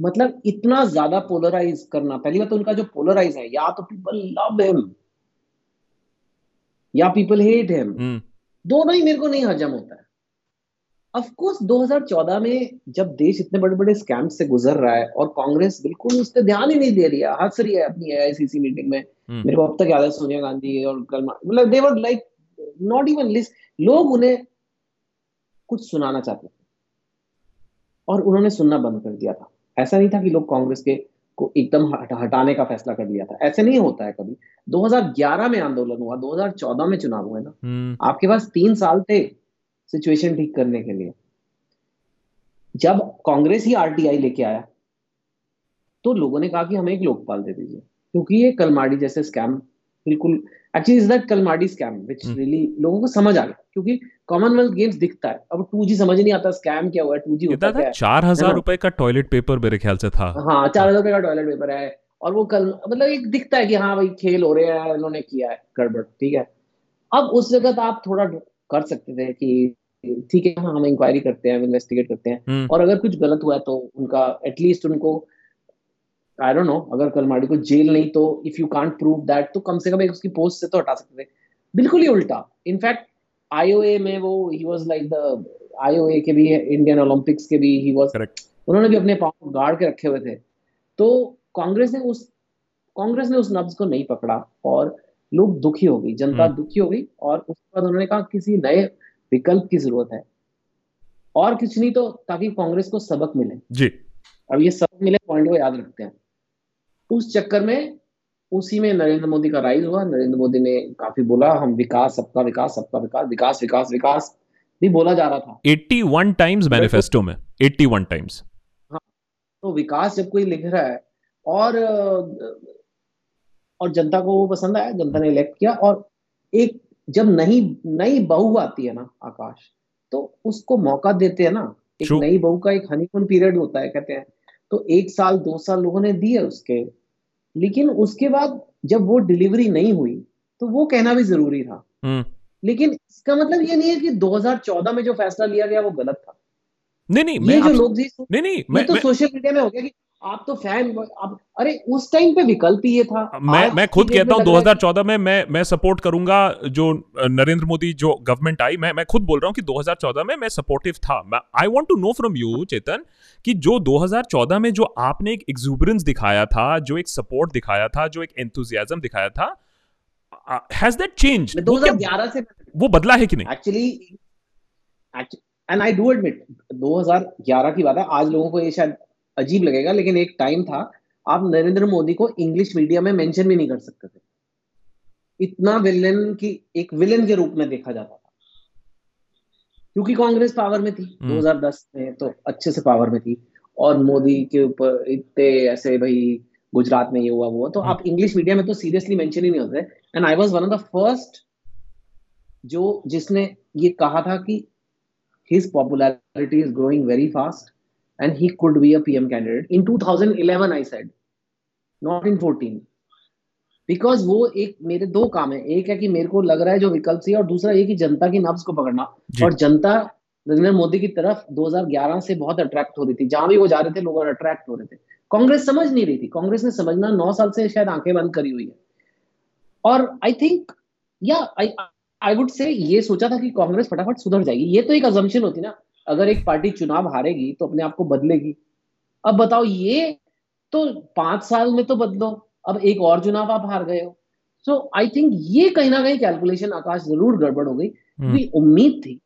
मतलब इतना ज़्यादा पोलराइज करना पहली बात तो उनका जो पोलराइज है या तो पीपल लव हिम या पीपल हेट हिम. दोनों ही मेरे को नहीं हजम होता है। ऑफ़ कोर्स 2014 में जब देश इतने बड़े बड़े स्कैम से गुजर रहा है और कांग्रेस बिल्कुल उस पर ध्यान ही नहीं दे रही है हंस रही है अपनी एआईसीसी मीटिंग में। हम्म। मेरे को अब तक याद है सोनिया गांधी और कल मतलब they were like not even list लोग उन्हें कुछ सुनाना चाहते थे और उन्होंने सुनना बंद कर दिया था। ऐसा नहीं था कि लोग कांग्रेस के को एकदम हट, हटाने का फैसला कर लिया था। ऐसे नहीं होता है कभी। 2011 में आंदोलन हुआ 2014 में चुनाव हुए ना। Hmm. आपके पास तीन साल थे सिचुएशन ठीक करने के लिए। जब कांग्रेस ही आरटीआई लेके आया तो लोगों ने कहा कि हमें एक लोकपाल दे दीजिए क्योंकि ये कलमाड़ी जैसे स्कैम बिल्कुल actually is that Kalmadi scam which. Really लोगों को समझ आ गया क्योंकि कॉमनवेल्थ गेम्स दिखता है। अब टू समझ नहीं आता स्कैम क्या हुआ है टू जी होता क्या था है चार हज़ार रुपए का टॉयलेट पेपर मेरे ख्याल से था। हाँ चार हज़ार रुपए का टॉयलेट पेपर है और वो कल मतलब एक दिखता है कि हाँ भाई खेल हो रहे हैं इन्होंने किया है गड़बड़ ठीक है। अब उस जगह तो आप थोड़ा कर सकते थे कि ठीक है हाँ, हम इंक्वायरी करते हैं इन्वेस्टिगेट करते हैं। हम्म। और अगर कुछ गलत हुआ है तो उनका एटलीस्ट उनको आई डोंट नो अगर कलमाड़ी को जेल नहीं तो if you can't prove that तो कम से कम एक उसकी पोस्ट से तो हटा सकते थे। बिल्कुल ही उल्टा। इनफैक्ट आईओए में वो ही वाज लाइक द आईओए के भी इंडियन ओलंपिक्स के भी ही वाज करेक्ट उन्होंने भी अपने पाँव गाड़ के रखे हुए थे। तो कांग्रेस ने उस कांग्रेस ने उस नब्ज को नहीं पकड़ा और लोग दुखी हो गई जनता हम्म। दुखी हो गई और उसके बाद उन्होंने कहा किसी नए विकल्प की ज़रूरत है। और कुछ नहीं तो ताकि कांग्रेस को सबक मिले। जी। अब ये सबक मिले पॉइंट को याद रखते हैं। उस चक्कर में उसी में नरेंद्र मोदी का राइज हुआ। नरेंद्र मोदी ने काफ़ी बोला हम विकास सबका विकास सबका विकास विकास विकास विकास। भी बोला जा रहा था। 81 टाइम्स मैनिफेस्टो में 81 टाइम्स तो विकास जब कोई लिख रहा है और और जनता को वो पसंद आया जनता ने इलेक्ट किया और एक जब नई नई बहू आती है ना आकाश तो उसको मौका देते हैं ना एक नई बहू का एक हनीमून पीरियड होता है कहते हैं। तो एक साल दो साल लोगों ने दिए उसके। लेकिन उसके बाद जब वो डिलीवरी नहीं हुई तो वो कहना भी ज़रूरी था। हम्म। लेकिन इसका मतलब ये नहीं है कि 2014 में जो फैसला लिया गया वो गलत था। नहीं नहीं मैं जो आप... लोग नहीं नहीं ये मैं तो मैं- सोशल मीडिया में हो गया कि आप तो फ़ैन आप अरे उस टाइम पे विकल्प ही ये था। मैं मैं खुद कहता हूँ में लग रहा है 2014 में मैं मैं सपोर्ट करूँगा जो नरेंद्र मोदी जो गवर्नमेंट आई मैं मैं खुद बोल रहा हूँ कि 2014 में मैं सपोर्टिव था। I want to know from you Chetan कि जो 2014 में जो आपने एक एक्सुबरेंस दिखाया था जो एक सपोर्ट दिखाया था जो एक एंथुजियाज्म दिखाया था हैज़ दैट चेंज मैं 2011 से वो बदला है कि नहीं? Actually and I do admit 2011 की बात है आज लोगों को ये शायद अजीब लगेगा लेकिन एक टाइम था आप नरेंद्र मोदी को इंग्लिश मीडिया में मेंशन भी नहीं कर सकते थे। इतना विलेन की एक विलेन के रूप में देखा जाता था। क्योंकि कांग्रेस पावर में थी हम्म। 2010 में तो अच्छे से पावर में थी और मोदी के ऊपर इतने ऐसे भाई गुजरात में ये हुआ वो तो आप इंग्लिश मीडिया में तो सीरियसली मेंशन ही नहीं होते। And I was one of the first जो जिसने ये कहा था कि his popularity is growing very fast and he could be a PM candidate. In 2011, I said, not in 14. Because वो एक मेरे दो काम है। एक है कि मेरे को लग रहा है जो विकल्प से और दूसरा ये कि जनता की नब्ज को पकड़ना। और जनता नरेंद्र मोदी की तरफ़ 2011 से बहुत अट्रैक्ट हो रही थी। जहाँ भी वो जा रहे थे लोग अट्रैक्ट हो रहे थे। कांग्रेस समझ नहीं रही थी। कांग्रेस ने समझना नौ साल से शायद आँखें बंद करी हुई है। और आई थिंक या आई आई वुड से ये सोचा था कि कांग्रेस फटाफट सुधर जाएगी। ये तो एक अजम्पशन होती ना। अगर एक पार्टी चुनाव हारेगी तो अपने आप को बदलेगी। अब बताओ ये तो पाँच साल में तो बदलो अब एक और चुनाव आप हार गए हो। सो आई थिंक ये कहीं ना कहीं कैलकुलेशन आकाश ज़रूर गड़बड़ हो गई हम्म। क्योंकि उम्मीद थी।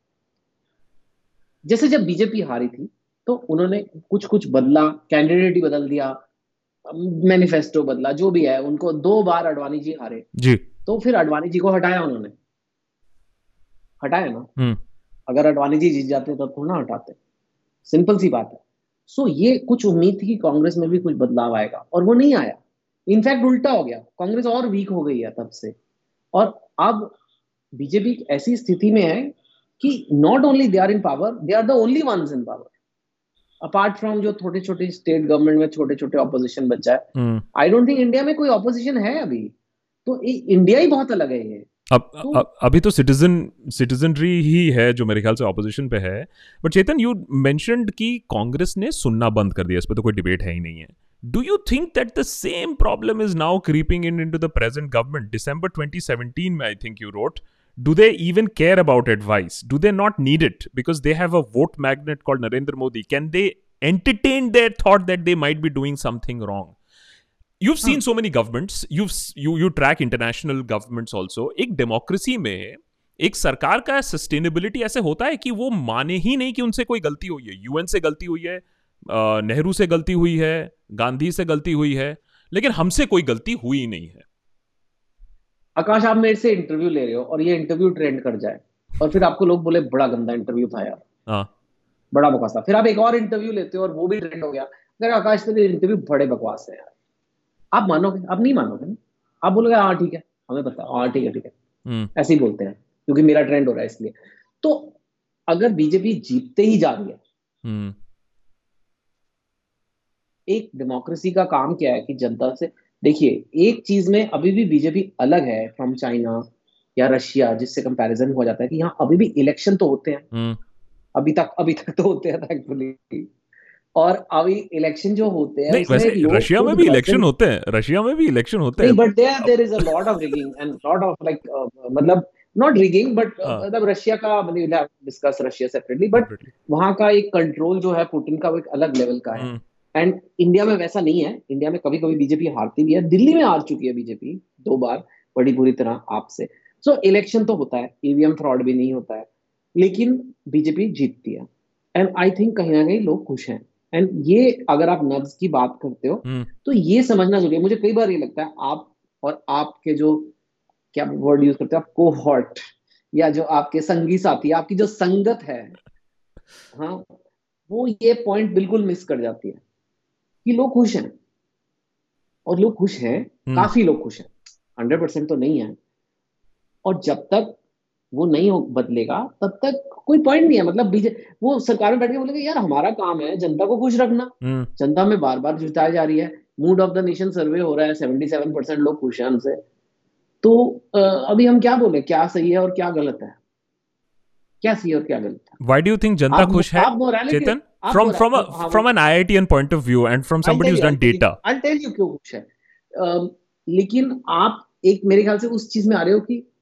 जैसे जब बीजेपी हारी थी तो उन्होंने कुछ कुछ बदला कैंडिडेट ही बदल दिया मैनिफेस्टो बदला जो भी है उनको दो बार अडवाणी जी हारे। जी। तो फिर अडवाणी जी को हटाया उन्होंने। हटाया ना? हम्म। अगर अडवाणी जी जीत जाते तब थोड़ा ना हटाते सिंपल सी बात है। सो so, ये कुछ उम्मीद थी कि कांग्रेस में भी कुछ बदलाव आएगा और वो नहीं आया। इनफैक्ट उल्टा हो गया। कांग्रेस और वीक हो गई है तब से। और अब बीजेपी ऐसी स्थिति में है कि not only they are in power they are the only ones in power apart from जो छोटे छोटे स्टेट गवर्नमेंट में छोटे छोटे ऑपोजिशन बचा है आई डोंट थिंक इंडिया में कोई ऑपोजिशन है अभी। तो इंडिया ही बहुत अलग है ये। अब तो अ, अभी तो सिटीजन सिटीजनरी ही है जो मेरे ख्याल से ऑपोजिशन पे है। बट चेतन यू मैं कि कांग्रेस ने सुनना बंद कर दिया इस पर तो कोई डिबेट है ही नहीं है। Do you think that the same problem is now creeping in in the present government December twenty में I think you wrote do they even care about advice do they not need it because they have a vote magnet called Narendra Modi can they entertain their thought that they might be doing something wrong you've seen so many governments. You've s- you you track international governments also. एक democracy में एक सरकार का sustainability ऐसे होता है कि वो माने ही नहीं कि उनसे कोई गलती हुई है। यूएन से गलती हुई है नेहरू से गलती हुई है गांधी से गलती हुई है लेकिन हमसे कोई गलती हुई नहीं है। आकाश आप मेरे से इंटरव्यू ले रहे हो और ये इंटरव्यू ट्रेंड कर जाए और फिर आपको लोग बोले बड़ा गंदा इंटरव्यू था यार। हाँ। बड़ा बकवास था। फिर आप एक और इंटरव्यू लेते हो और वो भी ट्रेंड हो गया। अगर आकाश तेरे इंटरव्यू बड़े बकवास है यार। आप मानोगे? आप नहीं मानोगे ना? आप बोलोगे हाँ ठीक है हमें पता हाँ ठीक है ठीक है। हम्म। ऐसे ही बोलते हैं क्योंकि मेरा ट्रेंड हो रहा है इसलिए। तो अगर बीजेपी जीतते ही जा रही है हम्म। एक डेमोक्रेसी का काम क्या है कि जनता से देखिए एक चीज़ में अभी भी बीजेपी अलग है फ्रॉम चाइना या रशिया जिससे कंपैरिजन हो जाता है कि यहाँ अभी भी इलेक्शन तो होते हैं। हम्म, अभी तक अभी तक तो होते हैं थैंकफुली और अभी इलेक्शन जो होते हैं नहीं वैसे रशिया में भी इलेक्शन होते हैं रशिया में भी इलेक्शन होते हैं। But there there is a lot of rigging and lot of like मतलब नॉट रिगिंग बट। मतलब रशिया का मतलब डिस्कस रशिया सेपरेटली बट वहाँ का एक कंट्रोल जो है पुतिन का वो एक अलग लेवल का है। हम्म, एंड इंडिया में वैसा नहीं है। इंडिया में कभी कभी बीजेपी हारती भी है। दिल्ली में हार चुकी है बीजेपी दो बार बड़ी बुरी तरह आपसे। सो इलेक्शन तो होता है। ईवीएम फ्रॉड भी नहीं होता है। लेकिन बीजेपी जीतती है। एंड आई थिंक कहीं ना कहीं लोग खुश हैं। एंड ये अगर आप नब्ज की बात करते हो हम्म, तो ये समझना ज़रूरी है। मुझे कई बार ये लगता है आप और आपके जो क्या वर्ड यूज़ करते हो आप? कोहॉर्ट या जो आपके संगी साथी आपकी जो संगत है हाँ वो ये पॉइंट बिल्कुल मिस कर जाती है कि लोग खुश हैं। और लोग खुश हैं हम्म, काफ़ी लोग खुश हैं। हंड्रेड परसेंट तो नहीं है। और जब तक वो नहीं हो बदलेगा तब तक कोई पॉइंट नहीं है। मतलब बीजे वो सरकार में बैठ के बोलेगा यार हमारा काम है जनता को खुश रखना। हम्म, जनता में बार बार जुटाई जा रही है। Mood of the nation survey हो रहा है सेवेंटी सेवन परसेंट लोग खुश हैं हमसे। तो अभी हम क्या बोले? क्या सही है और क्या गलत है? क्या सही है और क्या गलत है? Do you think जनता खुश है चेतन? आप from मोरा- from a हाँ, from an IITian point of view and from somebody who's done data. I'll tell you क्यों खुश है। लेकिन आप एक मेरे ख्याल से उस चीज़ में आ रहे हो कि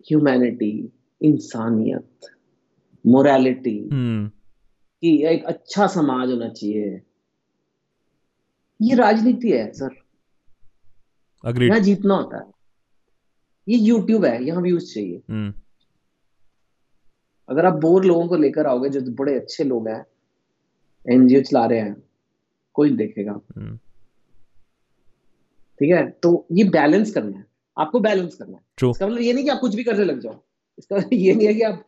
ह्यूमैनिटी इंसानियत मोरालिटी कि एक अच्छा समाज होना चाहिए। ये राजनीति है सर। Agreed. यहाँ जीतना होता है। ये यूट्यूब है यहाँ व्यूज़ चाहिए। हम्म, अगर आप बोर लोगों को लेकर आओगे जो बड़े अच्छे लोग हैं एनजीओ चला रहे हैं कोई देखेगा। हम्म, ठीक है? तो ये बैलेंस करना है। आपको बैलेंस करना है। True. इसका मतलब ये नहीं कि आप कुछ भी करने लग जाओ। इसका मतलब ये नहीं है कि आप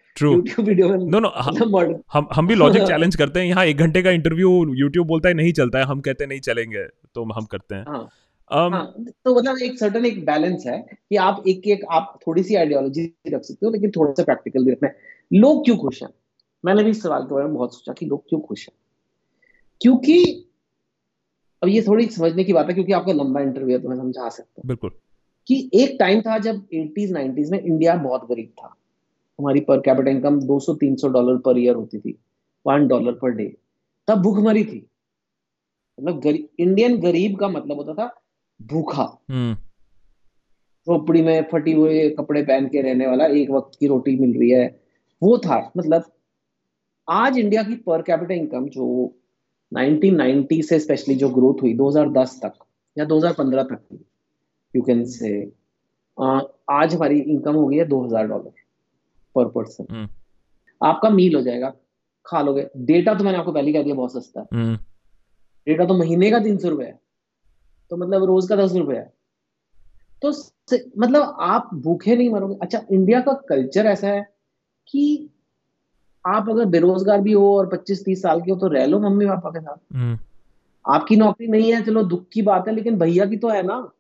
वीडियो में no no हम हम हम भी लॉजिक चैलेंज करते हैं। यहाँ एक घंटे का इंटरव्यू यूट्यूब बोलता है नहीं चलता है। हम कहते हैं नहीं चलेंगे तो हम करते हैं। हाँ। Um, हाँ तो मतलब एक सर्टन एक बैलेंस है कि आप एक एक आप थोड़ी सी आइडियोलॉजी रख सकते हो लेकिन थोड़ा सा प्रैक्टिकल भी रखना है। लोग क्यों खुश हैं? मैंने भी इस सवाल के बारे में बहुत सोचा कि लोग क्यों खुश हैं? क्योंकि अब ये थोड़ी समझने की बात है क्योंकि आपका लंबा इंटरव्यू है तो मैं समझा सकता हूँ। बिल्कुल। कि एक टाइम था जब 80s 90s में इंडिया बहुत गरीब था। हमारी per capital income 200-300 dollar per year होती थी। वन डॉलर पर डे तब भूखमरी थी। मतलब गरीब इंडियन गरीब का मतलब होता था भूखा। हम्म। झोपड़ी में फटी हुए कपड़े पहन के रहने वाला एक वक्त की रोटी मिल रही है। वो था। मतलब आज इंडिया की पर कैपिटल इनकम जो 1990 से स्पेशली जो ग्रोथ हुई 2010 तक या 2015 तक की यू कैन से आज हमारी इनकम हो गई है 2000 डॉलर पर पर्सन हम्म। आपका मील हो जाएगा खा लोगे। डेटा तो मैंने आपको पहले कह दिया बहुत सस्ता है। हम्म। डेटा तो महीने का तीन सौ रुपए है। तो मतलब रोज का दस रुपए है। तो मतलब आप भूखे नहीं मरोगे। अच्छा इंडिया का कल्चर ऐसा है कि आप अगर बेरोजगार भी हो और 25-30 साल के हो तो रह लो मम्मी पापा के साथ। हम्म। आपकी नौकरी नहीं है चलो दुख की बात है लेकिन भैया की तो है ना।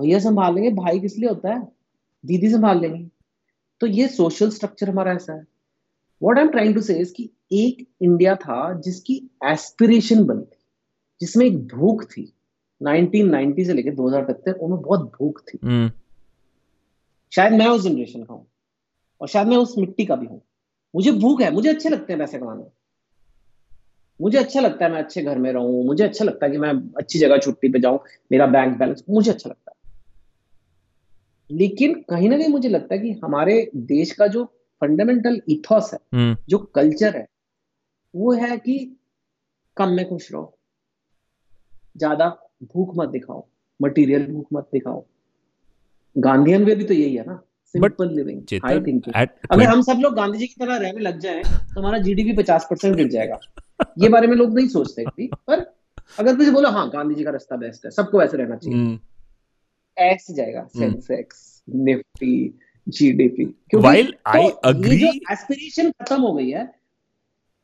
भैया संभाल लेंगे भाई किस लिए होता है? दीदी संभाल लेंगी। तो ये सोशल स्ट्रक्चर हमारा ऐसा है। What I am trying to say कि एक इंडिया था जिसकी एस्पिरेशन बनी थी जिसमें एक भूख थी। 1990 से लेकर 2000 तक तक उनमें बहुत भूख थी। हम्म। शायद मैं उस जनरेशन का हूँ और शायद मैं उस मिट्टी का भी हूँ। मुझे भूख है मुझे अच्छे लगते हैं पैसे कमाने। मुझे अच्छा लगता है मैं अच्छे घर में रहूँ मुझे अच्छा लगता है कि मैं अच्छी जगह छुट्टी पे जाऊँ मेरा बैंक बैलेंस मुझे अच्छा लगता है। लेकिन कहीं ना कहीं मुझे लगता है कि हमारे देश का जो फंडामेंटल इथॉस है हम्म। जो कल्चर है वो है कि कम में खुश रहो ज़्यादा भूख मत दिखाओ मटेरियल भूख मत दिखाओ। गांधीयन वे भी तो यही है ना सिंपल लिविंग हाई थिंकिंग अगर हम सब लोग गांधी जी की तरह रहने लग जाए तो हमारा जीडीपी पचास परसेंट गिर जाएगा। ये बारे में लोग नहीं सोचते पर अगर तुझे बोलो हाँ गांधी जी का रास्ता बेस्ट है सबको ऐसे रहना चाहिए। हम्म, ऐसे जाएगा Sensex Nifty GDP I agree- जो एस्पिरेशन खत्म हो गई है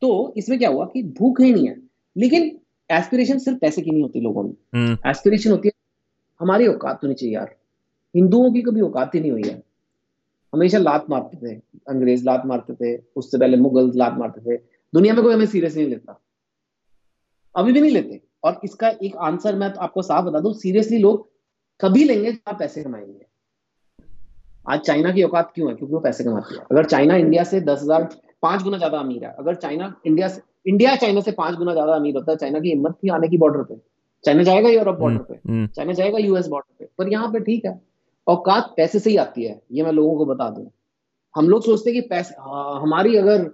तो इसमें क्या हुआ कि भूख ही नहीं है। लेकिन एस्पिरेशन सिर्फ़ पैसे की नहीं होती लोगों में। हम्म, एस्पिरेशन होती है हमारी औकात होनी चाहिए यार। हिंदुओं की कभी औकात ही नहीं हुई है। हमेशा लात मारते थे अंग्रेज़ लात मारते थे उससे पहले मुगल लात मारते थे। दुनिया में कोई हमें सीरियस नहीं लेता। अभी भी नहीं लेते। और इसका एक आंसर मैं तो आपको साफ़ बता दूँ सीरियसली लोग कभी लेंगे जब आप पैसे कमाएँगे। आज चाइना की औकात क्यों है? क्योंकि वो पैसे कमाती है। अगर चाइना इंडिया से दस हज़ार पाँच गुना ज़्यादा अमीर है। अगर चाइना इंडिया से इंडिया चाइना से पाँच गुना ज़्यादा अमीर होता है चाइना की हिम्मत थी आने की बॉर्डर पे। चाइना जाएगा यूरोप बॉर्डर पे। हम्म, चाइना जाएगा यूएस बॉर्डर पे। पर यहाँ पे ठीक है। औकात पैसे से ही आती है। ये मैं लोगों को बता दूँ। हम लोग सोचते हैं कि पैसे हाँ, हमारी अगर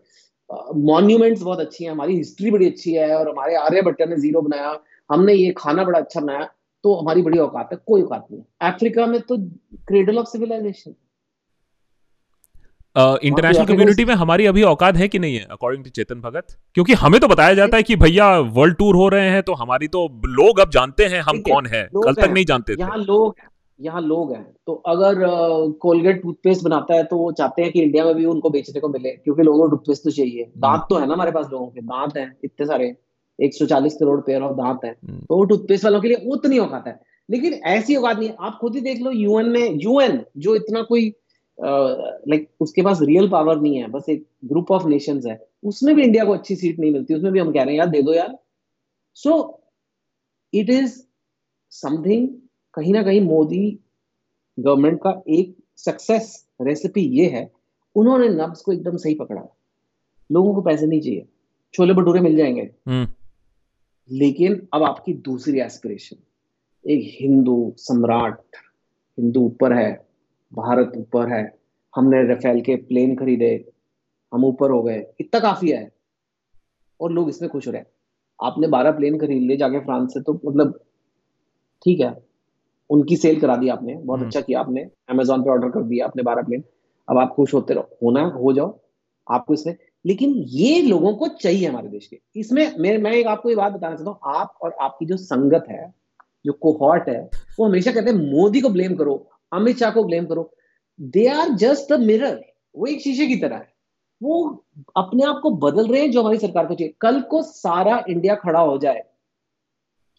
मॉन्यूमेंट्स बहुत अच्छी हैं हमारी हिस्ट्री बड़ी अच्छी है और हमारे आर्यभट्ट ने ज़ीरो बनाया। हमने ये खाना बड़ा अच्छा बनाया। तो हमारी बड़ी औकात है कोई औकात नहीं अफ्रीका में तो cradle of civilisation international community में हमारी अभी औकात है कि नहीं है अकॉर्डिंग टू चेतन भगत क्योंकि हमें तो बताया जाता है कि भैया वर्ल्ड टूर हो रहे हैं तो हमारी तो लोग अब जानते हैं हम कौन है। कल तक नहीं जानते थे। यहाँ लोग हैं यहाँ लोग हैं। तो अगर कोलगेट टूथपेस्ट बनाता है तो वो चाहते हैं कि इंडिया में भी उनको बेचने को मिले क्योंकि लोगों को टूथपेस्ट तो चाहिए। हम्म। दांत तो है ना हमारे पास लोगों के दांत हैं इतने सारे। 140 करोड़ पेयर ऑफ़ दांत हैं। हम्म। तो वो टूथपेस्ट वालों के लिए उतनी औकात है लेकिन ऐसी औकात नहीं है। आप खुद ही देख लो यूएन में यूएन जो इतना कोई लाइक उसके पास रियल पावर नहीं है बस एक ग्रुप ऑफ़ नेशंस है उसमें भी इंडिया को अच्छी सीट नहीं मिलती उसमें भी हम कह रहे हैं यार दे दो यार। सो इट इज़ समथिंग कहीं ना कहीं मोदी गवर्नमेंट का एक सक्सेस रेसिपी ये है। उन्होंने नब्स को एकदम सही पकड़ा लोगों को पैसे नहीं चाहिए। छोले भटूरे मिल जाएँगे। हम्म, लेकिन अब आपकी दूसरी एस्पिरेशन एक हिंदू सम्राट हिंदू ऊपर है भारत ऊपर है हमने रफेल के प्लेन खरीदे हम ऊपर हो गए इतना काफ़ी है और लोग इसमें खुश हो रहे हैं आपने बारह प्लेन खरीद लिए जाके फ्रांस से तो मतलब ठीक है उनकी सेल करा दी आपने बहुत हम्म। अच्छा किया आपने अमेजोन पे ऑर्डर कर दिया आपने बारह प्लेन अब आप खुश होते रहो होना हो जाओ आपको इसमें लेकिन ये लोगों को चाहिए हमारे देश के। इसमें मैं मैं एक आपको ये बात बताना चाहता हूँ आप और आपकी जो संगत है जो कोहॉर्ट है वो हमेशा कहते हैं मोदी को ब्लेम करो अमित शाह को ब्लेम करो। They are just a mirror वो एक शीशे की तरह है। वो अपने आप को बदल रहे हैं जो हमारी सरकार को चाहिए। कल को सारा इंडिया खड़ा हो जाए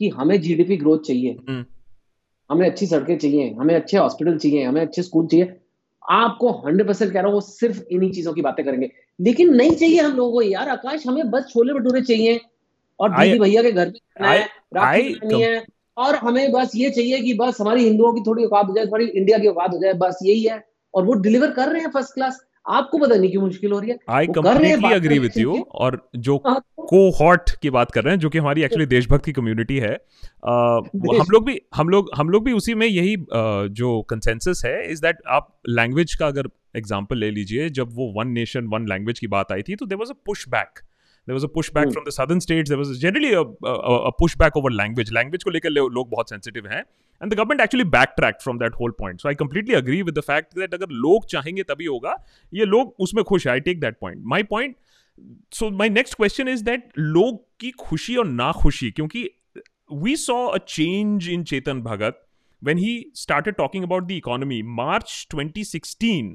कि हमें जीडीपी ग्रोथ चाहिए। हम्म। हमें अच्छी सड़कें चाहिए हमें अच्छे हॉस्पिटल चाहिए हमें अच्छे स्कूल चाहिए। आपको हंड्रेड परसेंट कह रहा हूँ वो सिर्फ़ इन्हीं चीज़ों की बातें करेंगे। लेकिन नहीं चाहिए हम लोगों को यार आकाश हमें बस छोले भटूरे चाहिए और दीदी भैया के घर में है राखी बनानी है और हमें बस ये चाहिए कि बस हमारी हिंदुओं की थोड़ी औकात हो जाए थोड़ी इंडिया की औकात हो जाए बस यही है। और वो डिलीवर कर रहे हैं फ़र्स्ट क्लास आपको पता नहीं क्यों मुश्किल हो रही है। आई हैं बात अग्री विथ यू और जो को हॉट की बात कर रहे हैं जो कि हमारी एक्चुअली देशभक्त की कम्युनिटी है आ, हम लोग भी हम लोग हम लोग भी उसी में यही आ, जो कंसेंसस है इज़ दैट आप लैंग्वेज का अगर एग्जांपल ले लीजिए जब वो वन नेशन वन लैंग्वेज की बात आई थी तो there was a push back there was a pushback Hmm. from the southern states there was generally a, a, a pushback over language language को लेकर लोग बहुत sensitive हैं and the government actually backtracked from that whole point so i completely agree with the fact that अगर लोग चाहेंगे तभी होगा ये लोग उसमें खुश है i take that point my point so my next question is that लोग की खुशी और नाखुशी क्योंकि we saw a change in Chetan Bhagat when he started talking about the economy March 2016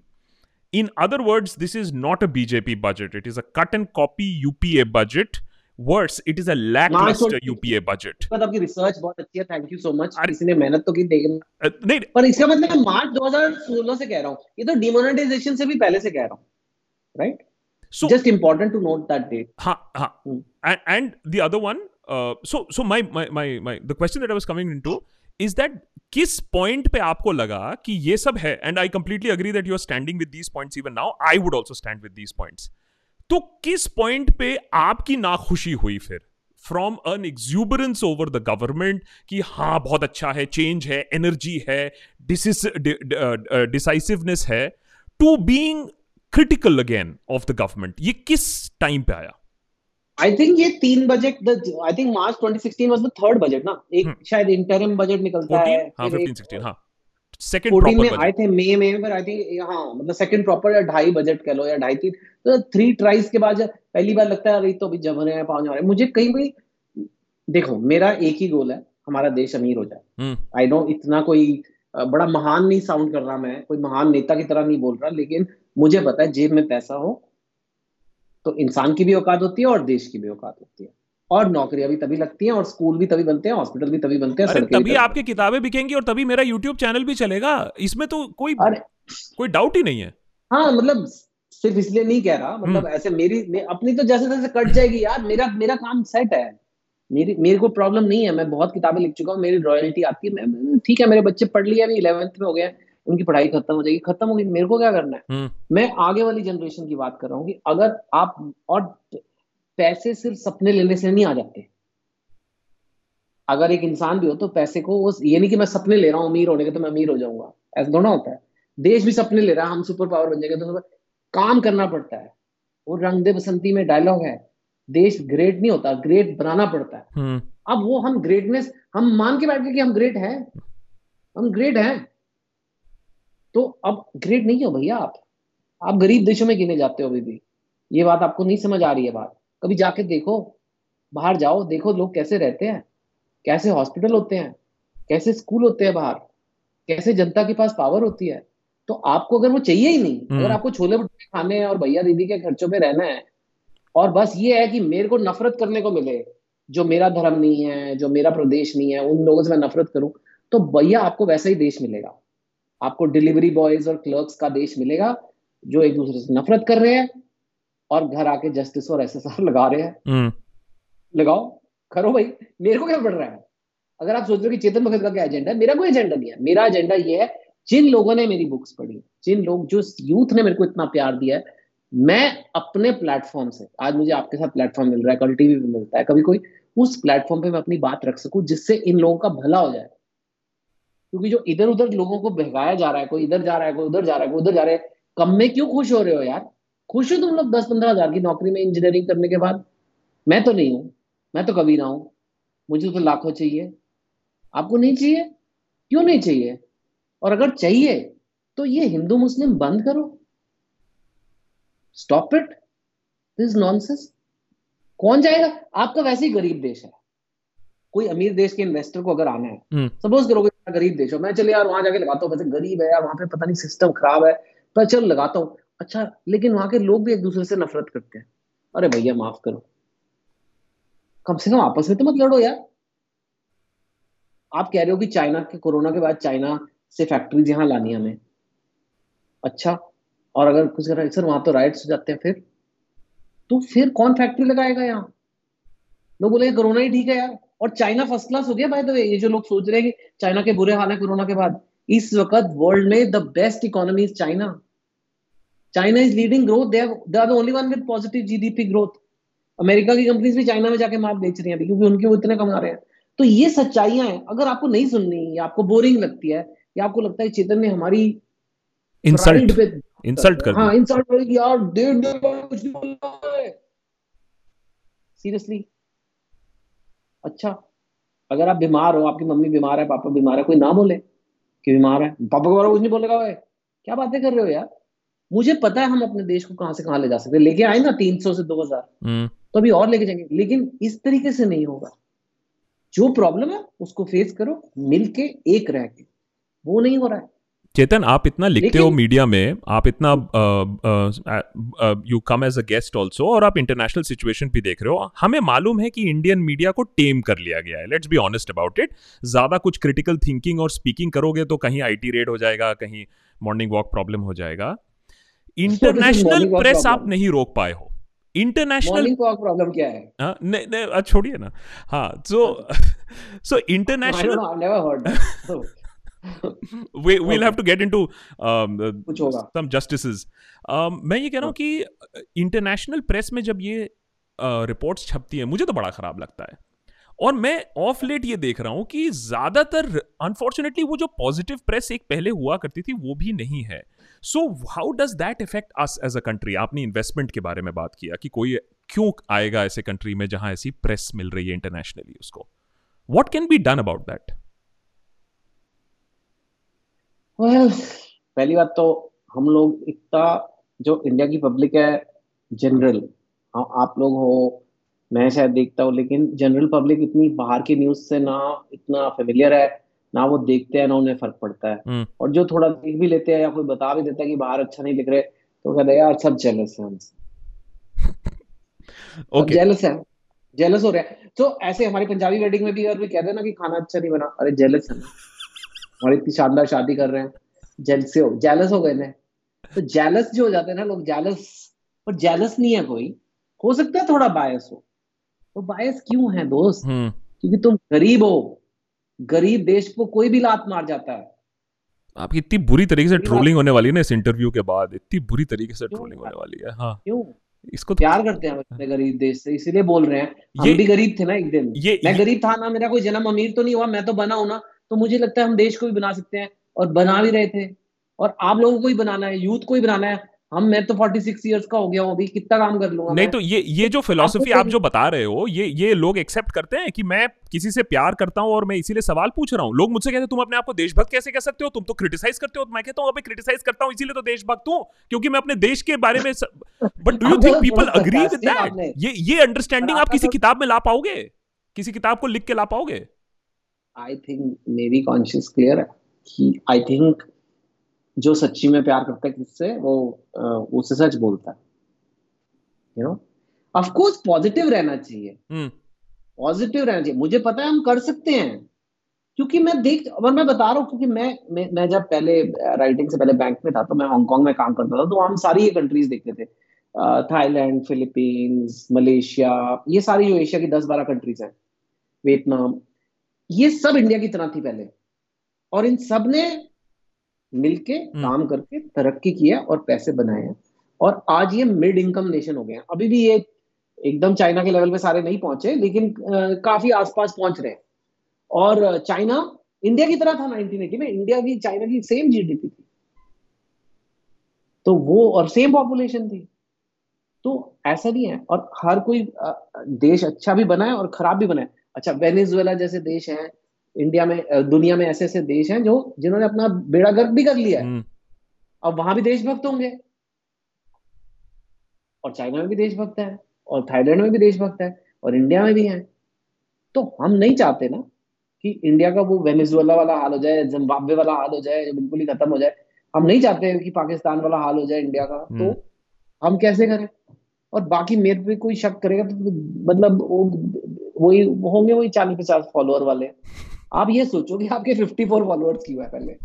in other words this is not a BJP budget it is a cut and copy UPA budget worse it is a lackluster March 2016 UPA budget मतलब आपकी research बहुत अच्छी है thank you so much अरे- किसी ने मेहनत तो की देख Uh, नहीं पर इसका मतलब मैं मार्च 2016 से कह रहा हूँ ये तो डिमोनेटाइजेशन से भी पहले से कह रहा हूँ right so just important to note that date Ha, ha. Hmm. And, and the other one, uh, so so my, my my my the question that I was coming into is that किस point पे आपको लगा कि ये सब है? And I completely agree that you are standing with these points even now I would also stand with these points तो किस पॉइंट पे आपकी नाखुशी हुई फिर? From an exuberance over the government कि हाँ बहुत अच्छा है चेंज है एनर्जी है डिसाइसिवनेस है to being critical again of the government ये किस टाइम पे आया? आई थिंक ये तीन budget I think March 2016 was the third budget ना। एक हम्म। शायद इंटरिम बजट निकलता है। 14 हाँ एक- 15 16 हाँ। सेकंड 14 में प्रॉपर आए थे मई में पर आई थिंक हाँ मतलब सेकंड प्रॉपर या ढाई बजट कह लो या ढाई तीन। तो थ्री ट्राइज के बाद पहली बार लगता है अरे तो अभी जम रहे हैं पाँच रहे हैं। मुझे कहीं कहीं देखो मेरा एक ही गोल है हमारा देश अमीर हो जाए। हम्म। आई नो इतना कोई बड़ा महान नहीं साउंड कर रहा मैं कोई महान नेता की तरह नहीं बोल रहा लेकिन मुझे पता है जेब में पैसा हो तो इंसान की भी औकात होती है और देश की भी औकात होती है। और नौकरियाँ भी तभी लगती हैं और स्कूल भी तभी बनते हैं हॉस्पिटल भी तभी बनते हैं अरे तभी तभी आपकी किताबें बिकेंगी और तभी मेरा यूट्यूब चैनल भी चलेगा। इसमें तो कोई अरे कोई डाउट ही नहीं है। हाँ मतलब सिर्फ़ इसलिए नहीं कह रहा हम्म। मतलब ऐसे मेरी मे, अपनी तो जैसे तैसे कट जाएगी यार मेरा मेरा काम सेट है। मेरी मेरे को प्रॉब्लम नहीं है मैं बहुत किताबें लिख चुका हूँ मेरी रॉयल्टी आती है ठीक है मेरे बच्चे पढ़ लिए अभी इलेवेंथ में हो गए हैं। उनकी पढ़ाई खत्म हो जाएगी खत्म होगी मेरे को क्या करना है? हम्म। मैं आगे वाली जनरेशन की बात कर रहा हूँ कि अगर आप और पैसे सिर्फ़ सपने लेने से नहीं आ जाते। अगर एक इंसान भी हो तो पैसे को वो ये नहीं कि मैं सपने ले रहा हूँ अमीर होने के तो मैं अमीर हो जाऊँगा। ऐसा दोनों होता है। देश भी सपने ले रहा है हम सुपर पावर बन जाएँगे तो काम करना पड़ता है। वो रंग दे बसंती में डायलॉग है। देश ग्रेट नहीं होता ग्रेट बनाना पड़ता है। हम्म। अब वो हम ग्रेटनेस हम मान के बैठ गए कि हम ग्रेट हैं। हम ग्रेट हैं। तो अब ग्रेट नहीं हो भैया आप। आप गरीब देशों में गिने जाते हो अभी भी। ये बात आपको नहीं समझ आ रही है बात। कभी जाके देखो बाहर जाओ देखो लोग कैसे रहते हैं कैसे हॉस्पिटल होते हैं कैसे स्कूल होते हैं बाहर कैसे जनता के पास पावर होती है। तो आपको अगर वो चाहिए ही नहीं अगर हम्म। आपको छोले भटूरे खाने हैं और भैया दीदी के खर्चों पे रहना है और बस ये है कि मेरे को नफरत करने को मिले जो मेरा धर्म नहीं है जो मेरा प्रदेश नहीं है उन लोगों से मैं नफरत करूँ तो भैया आपको वैसा ही देश मिलेगा। आपको डिलीवरी बॉयज़ और क्लर्क्स का देश मिलेगा जो एक दूसरे से नफरत कर रहे हैं और घर आके जस्टिस और एसएसआर लगा रहे हैं। हम्म। लगाओ करो भाई मेरे को क्या पड़ रहा है? अगर आप सोच रहे हो कि चेतन भगत का क्या एजेंडा है मेरा कोई एजेंडा नहीं है। मेरा एजेंडा ये है जिन लोगों ने मेरी बुक्स पढ़ी जिन लोग जो यूथ ने मेरे को इतना प्यार दिया है मैं अपने प्लेटफॉर्म से आज मुझे आपके साथ प्लेटफॉर्म मिल रहा है कल टीवी पे मिलता है कभी कोई उस प्लेटफॉर्म पे मैं अपनी बात रख सकूँ जिससे इन लोगों का भला हो जाए। क्योंकि जो इधर उधर लोगों को बहकाया जा रहा है कोई इधर जा रहा है कोई उधर जा रहा है कोई उधर जा रहा है कम में क्यों खुश हो रहे हो यार? खुश हो तुम लोग दस पंद्रह हज़ार की नौकरी में इंजीनियरिंग करने के बाद? मैं तो नहीं हूँ मैं तो कभी ना हूँ। मुझे तो लाखों चाहिए। आपको नहीं चाहिए? क्यों नहीं चाहिए? और अगर चाहिए तो ये हिंदू मुस्लिम बंद करो। स्टॉप इट दिस नॉनसेंस कौन जाएगा? आपका वैसे ही गरीब देश है। कोई अमीर देश के इन्वेस्टर को अगर आना है सपोज़ हम्म। गरीब देश हो। मैं चलिए यार, वहाँ जाके लगाता हूँ। गरीब है यार, वहाँ पे पता नहीं सिस्टम खराब है। पर चल, लगाता हूँ। अच्छा लेकिन वहाँ के लोग भी एक दूसरे से नफरत करते हैं। अरे भैया, माफ़ करो। कम से कम आपस में तो मत लड़ो यार। आप कह रहे हो कि चाइना के, कोरोना के बाद चाइना से फैक्ट्रीज यहाँ लानी हमें। अच्छा और अगर कुछ कर सर, वहाँ तो राइट्स हो जाते हैं फिर? तो फिर कौन फैक्ट्री लगाएगा यहाँ? लोग बोले कोरोना ही ठीक है यार। और चाइना फ़र्स्ट क्लास हो गया बाय द वे ये जो लोग सोच रहे हैं कि चाइना के बुरे हाल है कोरोना के बाद इस वक्त वर्ल्ड में the best economy is China China is leading growth they are the only one with positive GDP growth America की कंपनीज़ भी चाइना में जाके माल बेच रही हैं क्योंकि उनके वो इतने कमा रहे हैं। तो ये सच्चाइयाँ हैं। अगर आपको नहीं सुननी या आपको बोरिंग लगती है या आपको लगता है चेतन ने हमारी इंसल्ट इंसल्ट कर हाँ इंसल्ट यार डेढ़ कुछ नहीं बोल है। सीरियसली अच्छा अगर आप बीमार हो आपकी मम्मी बीमार है पापा बीमार है कोई ना बोले कि बीमार है। पापा के बारे में कुछ नहीं बोलेगा भाई क्या बातें कर रहे हो यार? मुझे पता है हम अपने देश को कहाँ से कहाँ ले जा सकते लेके आए ना तीन सौ से दो हज़ार हम्म। तो अभी और लेके जाएँगे। लेकिन इस तरीके से नहीं होगा। जो प्रॉब्लम है उसको फेस करो मिलके एक रह के। वो नहीं हो रहा है। चेतन आप इतना लिखते हो मीडिया में आप इतना you come as a guest also और आप इंटरनेशनल सिचुएशन भी देख रहे हो। हमें मालूम है कि इंडियन मीडिया को टेम कर लिया गया है। Let's be honest about it ज़्यादा कुछ क्रिटिकल थिंकिंग और स्पीकिंग करोगे तो कहीं आईटी रेड हो जाएगा कहीं मॉर्निंग वॉक प्रॉब्लम हो जाएगा। इंटरनेशनल प्रेस आप नहीं रोक पाए हो। इंटरनेशनल प्रॉब्लम क्या है? हाँ, नहीं नहीं छोड़िए ना। हाँ so so international we we'll have to get into um, uh, some justices. Um, मैं ये कह रहा हूँ कि इंटरनेशनल प्रेस में जब ये रिपोर्ट्स uh, छपती है मुझे तो बड़ा खराब लगता है। और मैं ऑफ़ लेट ये देख रहा हूँ कि ज़्यादातर अनफॉर्चुनेटली वो जो पॉजिटिव प्रेस एक पहले हुआ करती थी वो भी नहीं है। So how does that effect us as a country आपने इन्वेस्टमेंट के बारे में बात किया कि कोई क्यों आएगा ऐसे कंट्री में जहाँ ऐसी प्रेस मिल रही है इंटरनेशनली उसको। What can be done about that पहली बात तो हम लोग इतना जो इंडिया की पब्लिक है जनरल हाँ, आप लोग हो मैं शायद देखता हूँ लेकिन जनरल पब्लिक इतनी बाहर की न्यूज़ से ना इतना फेमिलियर है ना वो देखते हैं ना उन्हें फ़र्क पड़ता है। हम्म। और जो थोड़ा देख भी लेते हैं या कोई बता भी देता है कि बाहर अच्छा नहीं दिख रहे तो कहते हैं यार सब जेलस है हमसे। Okay. जेलस है। जेलस हो रहा है। तो ऐसे हमारी पंजाबी वेडिंग में भी अगर कोई कहते हैं ना कि खाना अच्छा नहीं बना। अरे जेलस है। और इतनी शानदार शादी कर रहे हैं। जेलसे हो जेलस हो गए ना। तो जेलस जो हो जाते हैं ना लोग जेलस और जेलस नहीं है कोई। हो सकता है थोड़ा बायस हो। तो बायस क्यों है दोस्त? हम्म। क्योंकि तुम गरीब हो। गरीब देश को कोई भी लात मार जाता है। आपकी इतनी बुरी तरीके से ट्रोलिंग होने वाली है ना इस इंटरव्यू के बाद। इतनी बुरी तरीके से ट्रोलिंग होने वाली है। हाँ। क्यों? इसको तो, प्यार करते हैं अपने गरीब देश से इसीलिए बोल रहे हैं। हम ये- भी गरीब थे ना एक दिन। ये मैं गरीब था ना मेरा कोई जन्म अमीर तो नहीं हुआ मैं तो बना हूँ ना। तो मुझे लगता है हम देश को भी बना सकते हैं और बना भी रहे थे। और आप लोगों को ही बनाना है यूथ को ही बनाना है। हम मैं तो 46 इयर्स का हो गया हूँ अभी कितना काम कर लूँगा नहीं तो ये ये जो फिलोसफी आप जो बता रहे हो ये ये लोग एक्सेप्ट करते हैं कि मैं किसी से प्यार करता हूँ और मैं इसीलिए सवाल पूछ रहा हूँ। लोग मुझसे कहते हैं तुम अपने आप को देशभक्त कैसे कह सकते हो? तुम तो क्रिटिसाइज करते हो। तो मैं कहता हूँ अबे क्रिटिसाइज करता हूँ इसीलिए तो देशभक्त हूँ क्योंकि मैं अपने देश के बारे में but do you think people agree with that ये ये अंडरस्टैंडिंग आप किसी तो- किताब में ला पाओगे? किसी किताब को लिख के ला पाओगे? आई थिंक मेरी कॉन्शियस क्लियर है कि आई थिंक जो सच्ची में प्यार करता है किससे? वो उससे सच बोलता है। You know of course positive रहना चाहिए। हम्म। पॉजिटिव रहना चाहिए। मुझे पता है हम कर सकते हैं। क्योंकि मैं देख और मैं बता रहा हूँ क्योंकि मैं मैं मैं जब पहले राइटिंग से पहले बैंक में था तो मैं हांगकांग में काम करता था तो हम सारी ये कंट्रीज़ देखते थे। थाईलैंड फिलीपींस मलेशिया ये सारी जो एशिया की दस बारह कंट्रीज़ हैं। वियतनाम ये सब इंडिया की तरह थी पहले। और इन सबने मिलके काम करके तरक्की किया और पैसे बनाए हैं। और आज ये मिड इनकम नेशन हो गए हैं। अभी भी ये एकदम चाइना के लेवल पे सारे नहीं पहुँचे लेकिन अ, काफ़ी आसपास पहुँच रहे हैं। और चाइना इंडिया की तरह था 1980 में इंडिया की चाइना की सेम जीडीपी थी। तो वो और सेम पॉपुलेशन थी। तो ऐसा नहीं है। और हर कोई देश अच्छा भी बना है और खराब भी बना है। अच्छा वेनेजुएला जैसे देश हैं इंडिया में दुनिया में ऐसे ऐसे देश हैं जो जिन्होंने अपना बेड़ा गर्क भी कर लिया है। हम्म, अब वहाँ भी देशभक्त होंगे। और चाइना में भी देशभक्त है और थाईलैंड में भी देशभक्त है और इंडिया में भी है। तो हम नहीं चाहते ना कि इंडिया का वो वेनेजुएला वाला हाल हो जाए जिम्बाब्वे वाला हाल हो जाए जो बिल्कुल ही खत्म हो जाए। हम नहीं चाहते कि पाकिस्तान वाला हाल हो जाए इंडिया का। तो हम्म। हम कैसे करें? और बाकी मेरे पे कोई शक करेगा तो मतलब वो वही होंगे वही चालीस पचास फॉलोअर वाले। आप ये सोचो कि आपके 54 फॉलोअर्स क्यों है पहले?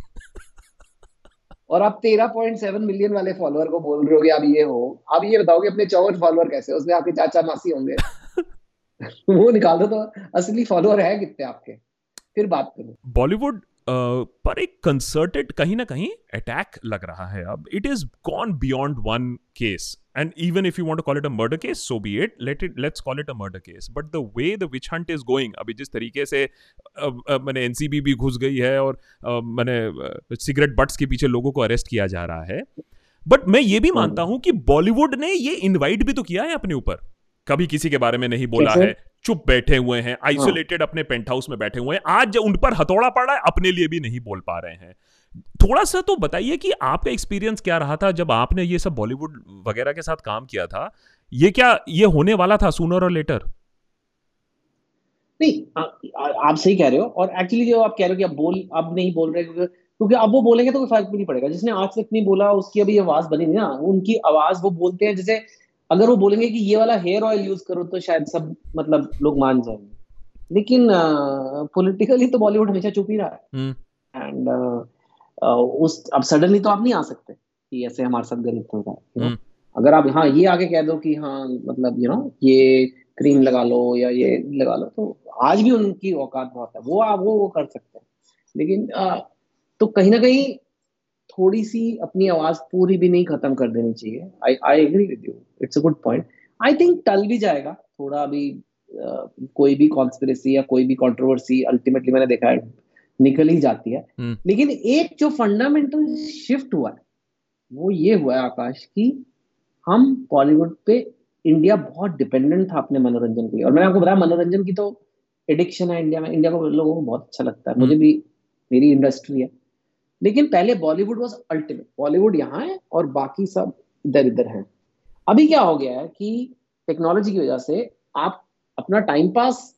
और आप 13.7 मिलियन वाले फॉलोअर को बोल रहे हो कि आप ये हो। आप ये बताओ कि अपने चौवन फॉलोअर कैसे उसमें आपके चाचा मासी होंगे। वो निकाल दो तो असली फॉलोअर है कितने आपके? फिर बात करो। बॉलीवुड पर एक कंसर्टेड कहीं ना कहीं अटैक लग रहा है अब। It is gone beyond one case and even if you want to call it a murder case so be it let it let's call it a murder case but the way the witch hunt is going अभी जिस तरीके से अ, अ, मैंने NCB भी घुस गई है और मैंने सिगरेट बट्स के पीछे लोगों को अरेस्ट किया जा रहा है। बट मैं ये भी मानता हूँ। कि बॉलीवुड ने ये इनवाइट भी तो किया है अपने ऊपर। कभी किसी के बारे में नहीं बोला है। चुप बैठे हुए हैं आइसोलेटेड अपने पेंट हाउस में बैठे हुए हैं। आज जब उन पर हथौड़ा पड़ा है अपने लिए भी नहीं बोल पा रहे हैं। थोड़ा सा तो बताइए कि आपका एक्सपीरियंस क्या रहा था जब आपने ये सब बॉलीवुड वगैरह के साथ काम किया था? ये क्या ये होने वाला था सूनर और लेटर नहीं आ, आ, आप सही कह रहे हो और एक्चुअली जो आप कह रहे हो कि अब बोल अब नहीं बोल रहे क्योंकि क्योंकि अब वो बोलेंगे तो कोई फ़र्क भी नहीं पड़ेगा। जिसने आज तक नहीं बोला उसकी अभी आवाज़ बनी नहीं ना। उनकी आवाज़ वो बोलते हैं जैसे अगर वो बोलेंगे कि ये वाला हेयर ऑयल यूज़ करो तो शायद सब मतलब लोग मान जाएँगे। लेकिन पॉलिटिकली uh, तो बॉलीवुड हमेशा चुप ही रहा है। एंड उस अब सडनली तो आप नहीं आ सकते कि ऐसे हमारे साथ गलत हो रहा है you know? हम्म। अगर आप हाँ ये आगे कह दो कि हाँ मतलब यू नो ये क्रीम लगा लो या ये लगा लो तो आज भी उनकी औकात बहुत है। वो आप वो वो कर सकते हैं। लेकिन अ, तो कहीं ना कहीं थोड़ी सी अपनी आवाज़ पूरी भी नहीं खत्म कर देनी चाहिए। I I agree with you it's a good point I think टल भी जाएगा। थोड़ा अभी कोई भी कॉन्स्पिरेसी या कोई भी कंट्रोवर्सी अल्टीमेटली मैंने देखा है निकल ही जाती है। हम्म। लेकिन एक जो फंडामेंटल शिफ्ट हुआ है वो ये हुआ है आकाश कि हम बॉलीवुड पे इंडिया बहुत डिपेंडेंट था अपने मनोरंजन के लिए। और मैंने आपको बताया मनोरंजन की तो एडिक्शन है इंडिया में। इंडिया को लोगों को बहुत अच्छा लगता है। मुझे भी मेरी इंडस्ट्री है। लेकिन पहले बॉलीवुड वॉज़ अल्टीमेट बॉलीवुड यहाँ है और बाकी सब इधर इधर है। अभी क्या हो गया है कि टेक्नोलॉजी की वजह से आप अपना टाइम पास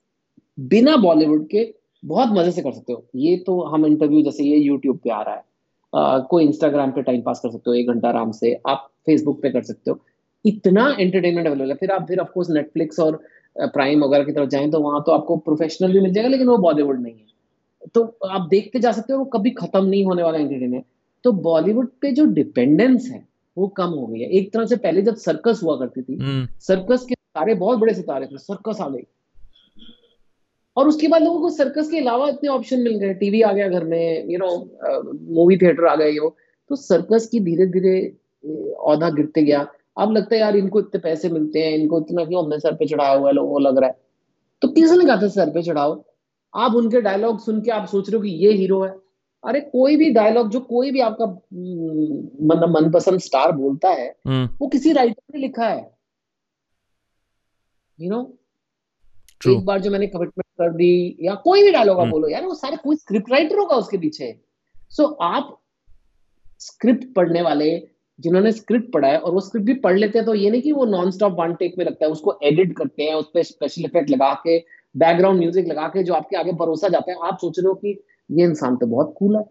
बिना बॉलीवुड के बहुत मज़े से कर सकते हो। ये तो हम इंटरव्यू जैसे ये यूट्यूब पे आ रहा है। अ, कोई इंस्टाग्राम पे टाइम पास कर सकते हो एक घंटा आराम से। आप फेसबुक पे कर सकते हो। इतना एंटरटेनमेंट अवेलेबल है। फिर आप फिर ऑफकोर्स नेटफ्लिक्स और प्राइम वगैरह की तरफ़ जाएँ तो वहाँ तो आपको प्रोफेशनल भी मिल जाएगा लेकिन वो बॉलीवुड नहीं है। तो आप देखते जा सकते हो वो कभी खत्म नहीं होने वाला एंटरटेनमेंट तो बॉलीवुड पे जो डिपेंडेंस है वो कम हो गई है। एक तरह से पहले जब सर्कस हुआ करती थी हम्म। सर्कस के सारे बहुत बड़े सितारे थे सर्कस आ गई। और उसके बाद लोगों को सर्कस के अलावा इतने ऑप्शन मिल गए। टीवी आ गया घर में यू नो मूवी थिएटर आ गए तो सर्कस की धीरे धीरे औधा गिरते गया। अब लगता है यार इनको इतने पैसे मिलते हैं इनको इतना क्यों हमने सर पे चढ़ाया हुआ है लोगों को लग रहा है। तो किसने कहा था सर पे चढ़ाओ? आप उनके डायलॉग सुन के आप सोच रहे हो कि ये हीरो है। अरे कोई भी डायलॉग जो कोई भी आपका मतलब मनपसंद स्टार बोलता है हम्म। वो किसी राइटर ने लिखा है। यू नो ट्रू एक बार जो मैंने कमिटमेंट कर दी या कोई भी डायलॉग आप हम्म। बोलो यार वो सारे कोई स्क्रिप्ट राइटर होगा उसके पीछे। सो आप स्क्रिप्ट पढ़ने वाले जिन्होंने स्क्रिप्ट पढ़ा है और वो स्क्रिप्ट भी पढ़ लेते हैं तो ये नहीं कि वो नॉन स्टॉप वन टेक में लगता है उसको एडिट करते हैं उस पर स्पेशल इफ़ेक्ट लगा के बैकग्राउंड म्यूज़िक लगा के जो आपके आगे परोसा जाता है, आप सोच रहे हो कि ये इंसान तो बहुत कूल है।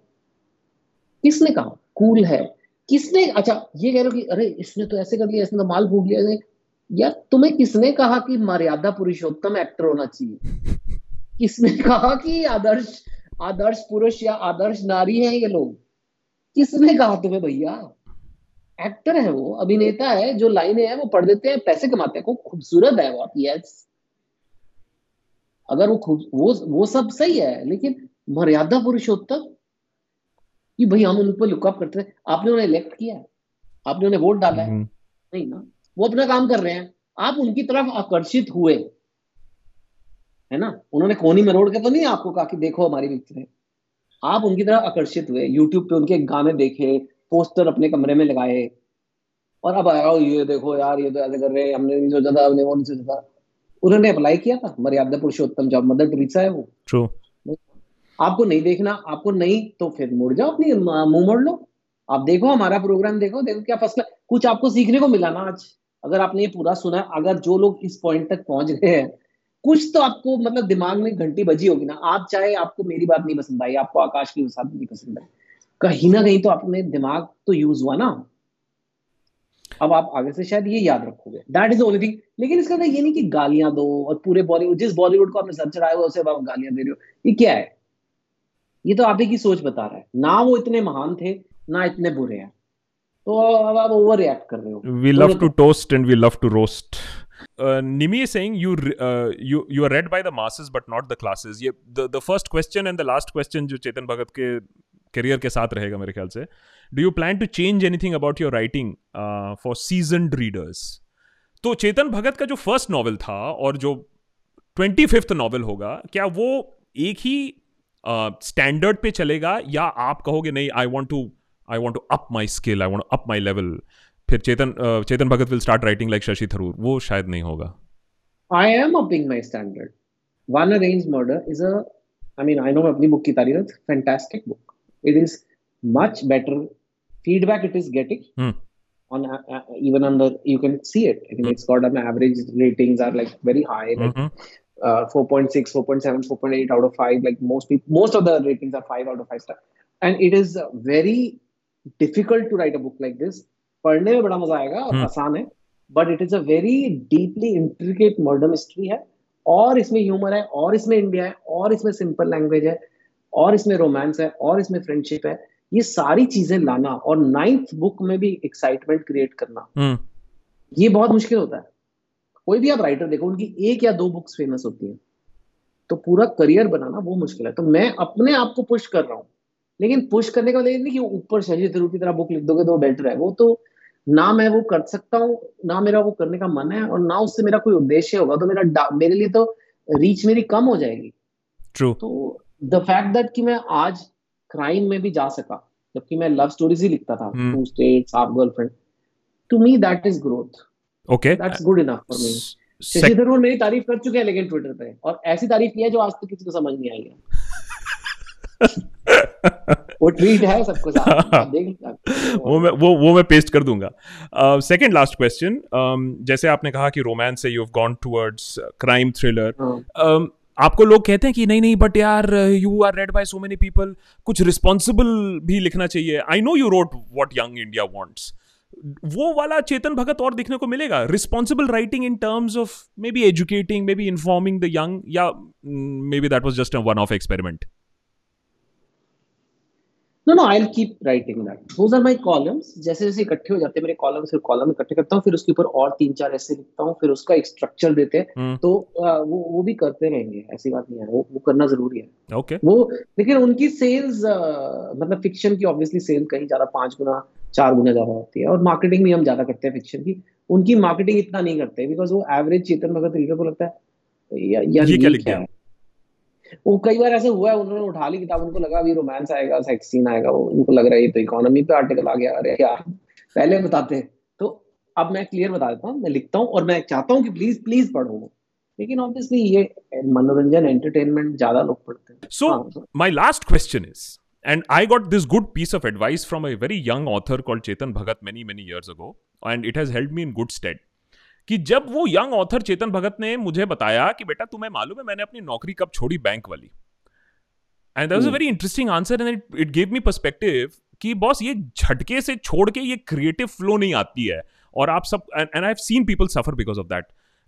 किसने कहा? कूल है। किसने अच्छा ये कह रहे हो कि, अरे, इसने तो ऐसे कर लिया, इसने तो माल फूक लिया यार, तुम्हें किसने कहा कि मर्यादा पुरुषोत्तम एक्टर होना चाहिए? किसने कहा कि आदर्श आदर्श पुरुष या आदर्श नारी है ये लोग? किसने कहा तुम्हें भैया? एक्टर है वो, अभिनेता है, जो लाइनें हैं, वो पढ़ देते हैं, पैसे कमाते हैं खूब खूबसूरत है वो यस अगर वो खूब वो वो सब सही है लेकिन मर्यादा पुरुषोत्तम? कि भाई हम उन पर लुकअप करते हैं। आपने उन्हें इलेक्ट किया है। आपने उन्हें वोट डाला है। हम्म, नहीं ना? वो अपना काम कर रहे हैं। आप उनकी तरफ़ आकर्षित हुए। है ना? उन्होंने कोनी में रोड के तो नहीं आपको कहा कि देखो हमारी पिक्चर है। आप उनकी तरफ़ आकर्षित हुए। यूट्यूब पे उनके गाने देखे पोस्टर अपने कमरे में लगाए। और अब आओ ये देखो यार ये तो ऐसे कर रहे हैं। हमने सोचा था हमने वो नहीं सोचा उन्होंने अप्लाई किया था। मर्यादा पुरुषोत्तम जब मदर टेरेसा है वो। ट्रू आपको नहीं देखना आपको नहीं तो फिर मुड़ जाओ अपनी मुँह मोड़ लो। आप देखो हमारा प्रोग्राम देखो देखो क्या फसला कुछ आपको सीखने को मिला ना आज। अगर आपने ये पूरा सुना अगर जो लोग इस पॉइंट तक पहुँच गए हैं कुछ तो आपको मतलब दिमाग में घंटी बजी होगी ना। आप चाहे आपको मेरी बात नहीं पसंद आई आपको आकाश की बात नहीं पसंद आई। कहीं ना कहीं तो आपने दिमाग तो यूज़ हुआ ना। अब आप आगे से शायद ये याद रखोगे। दैट इज़ ओनली थिंग लेकिन इसका मतलब ये नहीं कि गालियाँ दो और पूरे बॉलीवुड जिस बॉलीवुड को आपने सर चढ़ाया हुआ उसे आप गालियाँ दे रहे हो। ये क्या है? ये तो आप ही की सोच बता रहा है। ना वो इतने महान थे ना इतने बुरे हैं। तो अब आप ओवर रिएक्ट कर रहे हो। We love दोनों to toast and we love to roast. Uh, Nimi is saying you uh, you you are read by the masses but not the classes. ये the the first question and the last question जो चेतन भगत के career के साथ रहेगा मेरे ख्याल से you plan to change anything about your writing uh, for seasoned readers तो चेतन भगत का जो फ़र्स्ट नॉवल था और जो ट्वेंटी फिफ्थ नॉवल होगा क्या वो एक ही स्टैंडर्ड पे चलेगा या आप कहोगे नहीं I want to I want to up my skill I want up my level फिर Chetan uh, Chetan Bhagat will start writing like Shashi Tharoor वो शायद नहीं होगा I am upping my standard. One Arranged Murder is a, I mean, I know अपनी book की तारीफ़ है, fantastic book. It is much better feedback it is getting Hmm. on uh, uh, even on the you can see it. I mean, it's got an average ratings are like very high, like Mhm. uh, 4.6, 4.7, 4.8 out of 5. Like most people, most of the ratings are 5 out of 5 star. And it is uh, very difficult to write a book like this. पढ़ने में बड़ा मज़ा आएगा और Hmm. आसान है but it is a very deeply intricate murder mystery है और इसमें ह्यूमर है और इसमें इंडिया है और इसमें सिंपल लैंग्वेज है और इसमें रोमांस है और इसमें फ्रेंडशिप है ये सारी चीज़ें लाना और नाइन्थ बुक में भी एक्साइटमेंट क्रिएट करना। हम्म। ये बहुत मुश्किल होता है। कोई भी आप राइटर देखो उनकी एक या दो बुक्स फ़ेमस होती हैं। तो पूरा करियर बनाना वो मुश्किल है। तो मैं अपने आप को पुश कर रहा हूँ। लेकिन पुश करने का मतलब नहीं कि ऊपर शशि थरूर की तरह बुक लिख दोगे तो बेटर है वो तो ना मैं वो कर सकता हूँ ना मेरा वो करने का मन है और ना उससे मेरा कोई उद्देश्य होगा। तो मेरा मेरे लिए तो रीच मेरी कम हो जाएगी। ट्रू तो द फैक्ट दैट कि मैं आज क्राइम में भी जा सका जबकि मैं लव स्टोरीज ही लिखता था. Two states half girlfriend to me that is growth okay that's good enough for me Shashi Tharoor मेरी तारीफ़ कर चुके हैं लेकिन ट्विटर पे। और ऐसी तारीफ़ की है जो आज तक किसी को समझ नहीं आई है। वो ट्वीट है सबको वो मैं वो वो मैं पेस्ट कर दूँगा। सेकंड लास्ट क्वेश्चन जैसे आपने कहा कि रोमांस से you have gone towards crime thriller हाँ। आपको लोग कहते हैं कि नहीं नहीं बट यार you are read by so many people कुछ रिस्पॉन्सिबल भी लिखना चाहिए। I know you wrote what young India wants वो वाला चेतन भगत और देखने को मिलेगा। Responsible writing in terms of maybe educating maybe informing the young या maybe that was just one of experiment no no I keep writing that those are my columns जैसे जैसे इकट्ठे हो जाते हैं मेरे कॉलम फिर कॉलम इकट्ठे करता हूँ फिर उसके ऊपर और तीन चार ऐसे लिखता हूँ फिर उसका एक स्ट्रक्चर देते हैं। हम्म। तो आ, वो वो भी करते रहेंगे ऐसी बात नहीं है। वो वो करना ज़रूरी है। ओके वो लेकिन उनकी सेल्स मतलब फिक्शन की ऑब्वियसली सेल कहीं ज़्यादा पाँच गुना चार गुना ज़्यादा होती है। और मार्केटिंग भी हम ज़्यादा करते हैं फिक्शन की। उनकी मार्केटिंग इतना नहीं करते बिकॉज़ वो एवरेज चेतन भगत रीडर को लगता है या, यार ये क्या लिख है? वो कई बार ऐसे हुआ है उन्होंने उठा ली किताब उनको लगा अभी रोमांस आएगा सेक्स सीन आएगा वो उनको लग रहा है ये तो इकोनॉमी पे आर्टिकल आ गया अरे यार पहले बताते। तो अब मैं क्लियर बता देता हूँ मैं लिखता हूँ और मैं चाहता हूँ कि प्लीज़ प्लीज़ पढ़ो लेकिन ऑब्वियसली ये मनोरंजन एंटरटेनमेंट ज़्यादा लोग पढ़ते हैं। So, my last question is, and I got this good piece of advice from a very young author called Chetan Bhagat many, many years ago, and it has held me in good stead. कि जब वो young author Chetan Bhagat ने मुझे बताया कि बेटा तुम्हें मालूम है मैंने अपनी नौकरी कब छोड़ी बैंक वाली? And that was a very interesting answer and it give me perspective कि बॉस ये झटके से छोड़ के ये क्रिएटिव फ्लो नहीं आती है और आप सब and I have seen people suffer because of that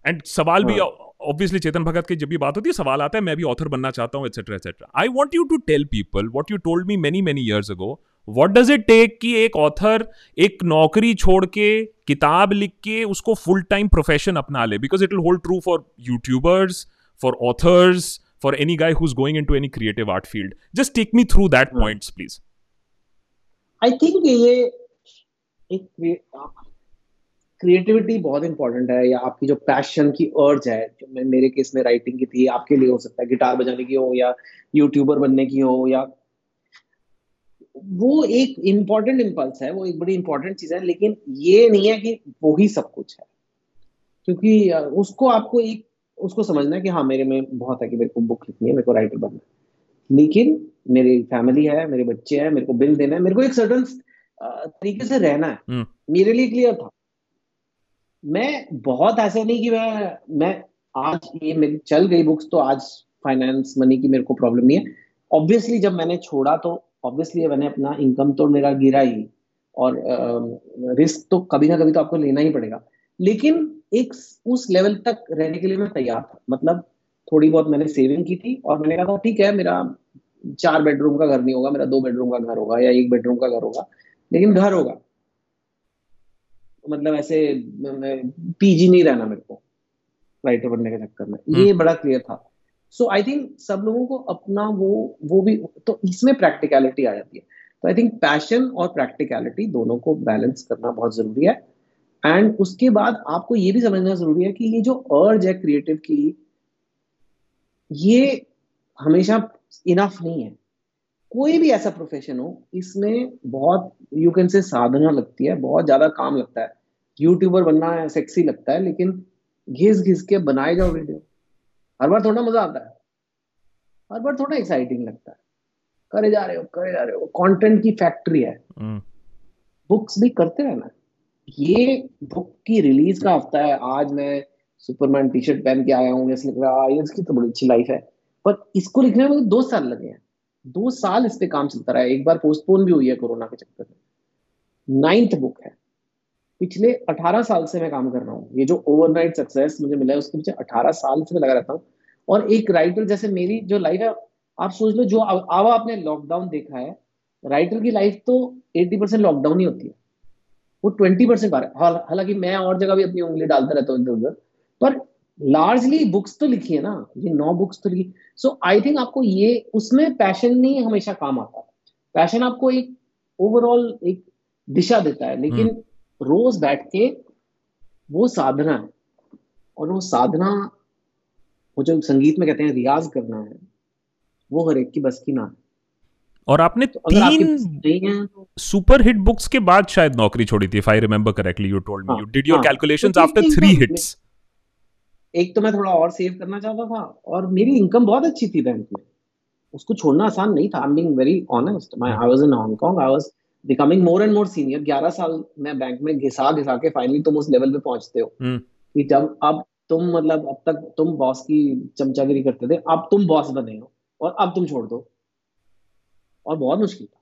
and सवाल भी ऑब्वियसली चेतन भगत की जब भी बात होती है सवाल आता है मैं भी ऑथर बनना चाहता हूँ etcetera etcetera I want you to tell people what you told me many many years ago what does it take कि एक ऑथर एक नौकरी छोड़ के किताब लिख के उसको फुल टाइम प्रोफेशन अपना ले? Because it will hold true for YouTubers for authors for any guy who is going into any creative art field just take me through that points please I think ये एक creativity बहुत important है या आपकी जो passion की अर्ज़ है जो मेरे केस में राइटिंग की थी आपके लिए हो सकता है गिटार बजाने की हो या यूट्यूबर बनने की हो या वो एक इंपॉर्टेंट इम्पल्स है वो एक बड़ी इंपॉर्टेंट चीज़ है लेकिन ये नहीं है कि वो ही सब कुछ है। क्योंकि उसको आपको एक उसको समझना है कि हाँ मेरे में बहुत है कि मेरे को बुक लिखनी है मेरे को राइटर बनना है। लेकिन मेरी फैमिली है मेरे बच्चे हैं मेरे को बिल देना है मेरे को एक सर्टन तरीके से रहना है। हम्म। मेरे लिए क्लियर था। मैं बहुत ऐसे नहीं कि मैं मैं आज ये मेरी चल गई बुक्स तो आज फाइनेंस मनी की मेरे को प्रॉब्लम नहीं है। ऑब्वियसली जब मैंने छोड़ा तो ऑब्वियसली मैंने अपना इनकम तो मेरा गिरा ही और रिस्क तो कभी ना कभी तो आपको लेना ही पड़ेगा। लेकिन एक उस लेवल तक रहने के लिए मैं तैयार था। मतलब थोड़ी बहुत मैंने सेविंग की थी और मैंने कहा था ठीक है मेरा चार बेडरूम का घर नहीं होगा मेरा दो बेडरूम का घर होगा या एक बेडरूम का घर होगा लेकिन घर होगा। मतलब ऐसे पीजी नहीं रहना मेरे को राइटर बनने के चक्कर में ये बड़ा क्लियर था। सो आई थिंक सब लोगों को अपना वो वो भी तो इसमें प्रैक्टिकलिटी आ जाती है। तो आई थिंक पैशन और प्रैक्टिकलिटी दोनों को बैलेंस करना बहुत ज़रूरी है। एंड उसके बाद आपको ये भी समझना ज़रूरी है कि ये जो अर्ज़ है क्रिएटिव की, ये हमेशा इनफ नहीं है। कोई भी ऐसा प्रोफेशन हो, इसमें बहुत यू कैन से साधना लगती है, बहुत ज़्यादा काम लगता है। यूट्यूबर बनना सेक्सी लगता है, लेकिन घिस घिस के बनाए जाओ वीडियो हर बार थोड़ा मज़ा आता है। हर बार थोड़ा एक्साइटिंग लगता है। करे जा रहे हो करे जा रहे हो। कंटेंट की फैक्ट्री है। बुक्स भी करते रहना। ये बुक की रिलीज़ का हफ़्ता है। आज मैं सुपरमैन टी शर्ट पहन के आया हूँ। ऐसे लग रहा है इसकी तो बड़ी अच्छी लाइफ है। पर इसको लिखने में दो साल लगे हैं। दो साल इस पे काम चलता रहा है। एक बार पोस्टपोन भी हुई है कोरोना के चक्कर में। नाइन्थ बुक है। पिछले 18 साल से मैं काम कर रहा हूँ। ये जो ओवरनाइट सक्सेस मुझे मिला है, उसके पीछे 18 साल से मैं लगा रहता हूँ। और एक राइटर जैसे मेरी जो लाइफ है, आप सोच लो, जो अब आपने लॉकडाउन देखा है राइटर की लाइफ तो 80 परसेंट लॉकडाउन ही होती है। वो 20 परसेंट हालाँकि मैं और जगह भी अपनी उंगली डालता रहता हूँ इधर उधर, पर लार्जली बुक्स तो लिखी है ना, ये नौ बुक्स तो लिखी। सो आई थिंक आपको ये, उसमें पैशन नहीं हमेशा काम आता। पैशन आपको एक ओवरऑल एक दिशा देता है, लेकिन रोज बैठ के वो साधना है। और वो साधना वो जो संगीत में कहते हैं रियाज करना है वो हर एक की बस की ना है। और आपने तो तीन तो सुपर हिट बुक्स के बाद शायद नौकरी छोड़ी थी I remember correctly you told me you did your. Calculations after three hits एक तो मैं थोड़ा और सेव करना चाहता था और मेरी इनकम बहुत अच्छी थी बैंक में। उसको छोड़ना आसान नहीं था। I am being very honest मैं I was in Hong Kong I was becoming more and more senior 11 साल मैं बैंक में घिसा घिसा के फाइनली तुम उस लेवल पे पहुँचते हो। हम्म। कि जब अब तुम मतलब अब तक तुम बॉस की चमचागिरी करते थे अब तुम बॉस बने हो और अब तुम छोड़ दो। और बहुत मुश्किल था।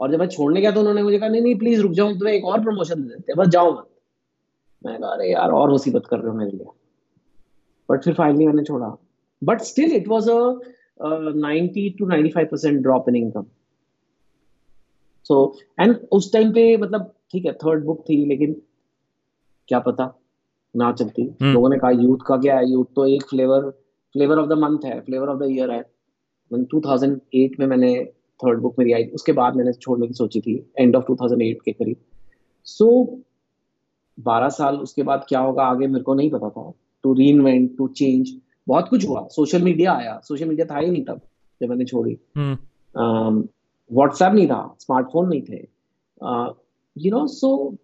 और जब मैं छोड़ने गया तो उन्होंने मुझे कहा नहीं नहीं प्लीज़ रुक जाओ तुम्हें एक और प्रमोशन दे देते बस जाओ मत। मैं कहा अरे यार और मुसीबत कर रहे हो मेरे लिए। बट फिर फाइनली मैंने छोड़ा। But still it was a 90 to 95 percent drop in income so and उस टाइम पे मतलब ठीक है थर्ड बुक थी लेकिन क्या पता ना चलती। हम्म। लोगों ने कहा यूथ का क्या है? यूथ तो एक flavour flavour of the month है फ्लेवर ऑफ़ द ईयर है। 2008 में मैंने थर्ड बुक मेरी आई उसके बाद मैंने छोड़ने की सोची थी एंड ऑफ़ 2008 के करीब। सो so, 12 साल उसके बाद क्या होगा आगे मेरे को नहीं पता था। टू री इन्वेंट टू चेंज बहुत कुछ हुआ। सोशल मीडिया आया। सोशल मीडिया था ही नहीं तब जब मैंने छोड़ी। हम्म। व्हाट्सएप नहीं था स्मार्टफ़ोन नहीं थे। You know so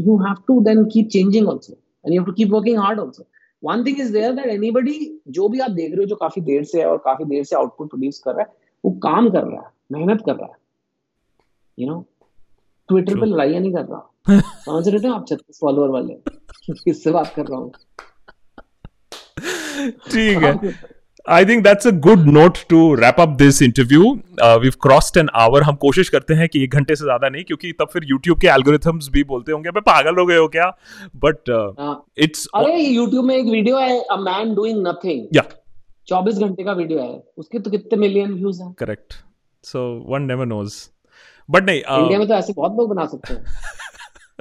you have to then keep changing also and you have to keep working hard also one thing is there that anybody जो भी आप देख रहे हो जो काफ़ी देर से है और काफ़ी देर से आउटपुट प्रोड्यूस कर रहा है वो काम कर रहा है मेहनत कर रहा है। यू नो ट्विटर पे लड़ाइयाँ नहीं कर रहा। समझ रहे थे आप छत्तीस फॉलोअर वाले। किससे बात कर रहा हूँ? ठीक है। I think that's a good note to wrap up this interview we crossed an hour हम कोशिश करते हैं कि एक घंटे से ज़्यादा नहीं क्योंकि तब फिर यूट्यूब के एल्गोरिथम्स भी बोलते होंगे पागल हो गए हो क्या? बट हाँ। इट्स अरे यूट्यूब में एक वीडियो है अ मैन डूइंग नथिंग या 24 घंटे का वीडियो है। उसके तो कितने मिलियन व्यूज़ हैं? Correct so one never knows but नहीं uh, इंडिया में तो ऐसे बहुत लोग बना सकते हैं।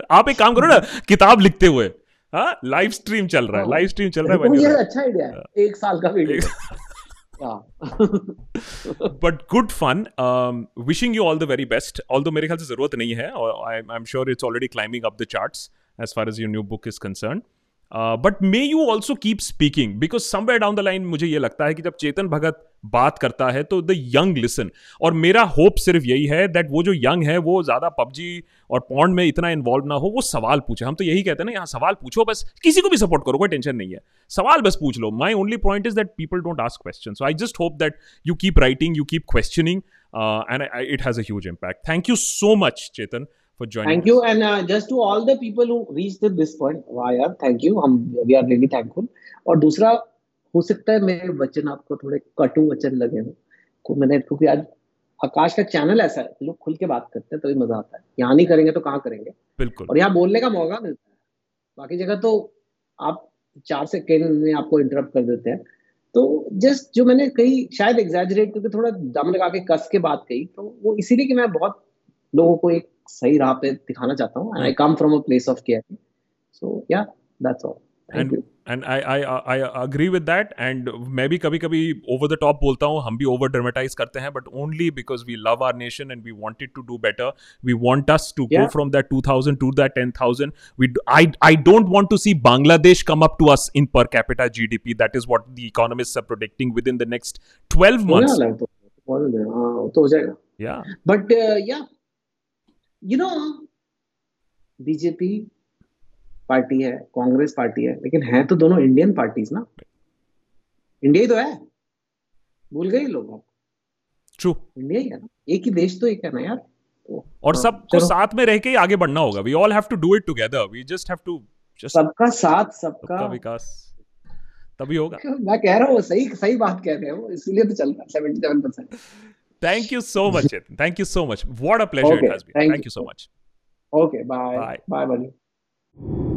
आप एक काम करो ना किताब लिखते हुए लाइव स्ट्रीम चल रहा है हाँ। लाइव स्ट्रीम चल रहा है अच्छा आइडिया एक साल का video but good fun wishing you all the very best although मेरे ख्याल से ज़रूरत नहीं है I am sure it's already climbing up the chart as far as your new book is concern concerned may you also keep speaking because because somewhere down the मुझे ये लगता है कि जब चेतन भगत बात करता है तो द यंग लिसन और मेरा होप सिर्फ़ यही है दैट वो जो यंग है, वो ज़्यादा पबजी और पॉन्ड में इतना इन्वॉल्व ना हो, वो सवाल पूछे। हम तो यही कहते हैं ना, यहाँ सवाल पूछो बस, किसी को भी सपोर्ट करो, कोई टेंशन नहीं है। सवाल बस पूछ लो। My only point is that people don't ask question so I just hope that you keep writing you keep questioning and it has a huge impact thank you so much Chetan. For joining thank thank you and just to all the people who reached this point वाह यार thank you हम we are really thankful और दूसरा हो सकता है मेरे वचन आपको थोड़े कटु वचन लगे हो। को मैंने क्योंकि आज आकाश का चैनल ऐसा है लोग खुल के बात करते हैं तभी मज़ा आता है। यहाँ नहीं करेंगे तो कहाँ करेंगे? बिल्कुल। और यहाँ बोलने का मौका मिलता है। बाकी जगह तो आप चार सेकेंड में आपको इंटरप्ट कर देते हैं। तो जस्ट जो मैंने कही शायद एग्जैजरेट करके थोड़ा दम लगा के कस के बात कही तो वो इसीलिए कि मैं बहुत लोगों को एक सही राह पे दिखाना चाहता हूँ I come from a place of care so yeah that's all thank you and I I I agree with that and मैं भी कभी कभी ओवर द टॉप बोलता हूँ हम भी ओवर ड्रामेटाइज करते हैं but only because we love our nation and we wanted to do better we want us to go from that 2000 to that 10000 we d- I I don't want to see Bangladesh come up to us in per capita GDP that is what the economists are predicting within the next 12 होने months. वाला है तो दे हाँ वो जाएगा। Yeah. But yeah you know BJP party है Congress party है लेकिन है तो दोनों इंडियन पार्टीज़ ना। इंडिया ही तो है। भूल गए लोग आप। True इंडिया ही है ना। एक ही देश तो एक है ना यार। तो, और हाँ, सबको साथ में रह के ही आगे बढ़ना होगा। All have to do it together. We just have to just सबका साथ सबका सबका विकास। तभी होगा। मैं कह रहा हूँ सही सही बात कह रहे हो इसलिए तो चल रहा है seventy seven percent Thank you so much, Chetan. Thank you so much. What a pleasure okay, it has been. Thank, thank you. you. so much. Okay, bye. Bye. Bye, buddy.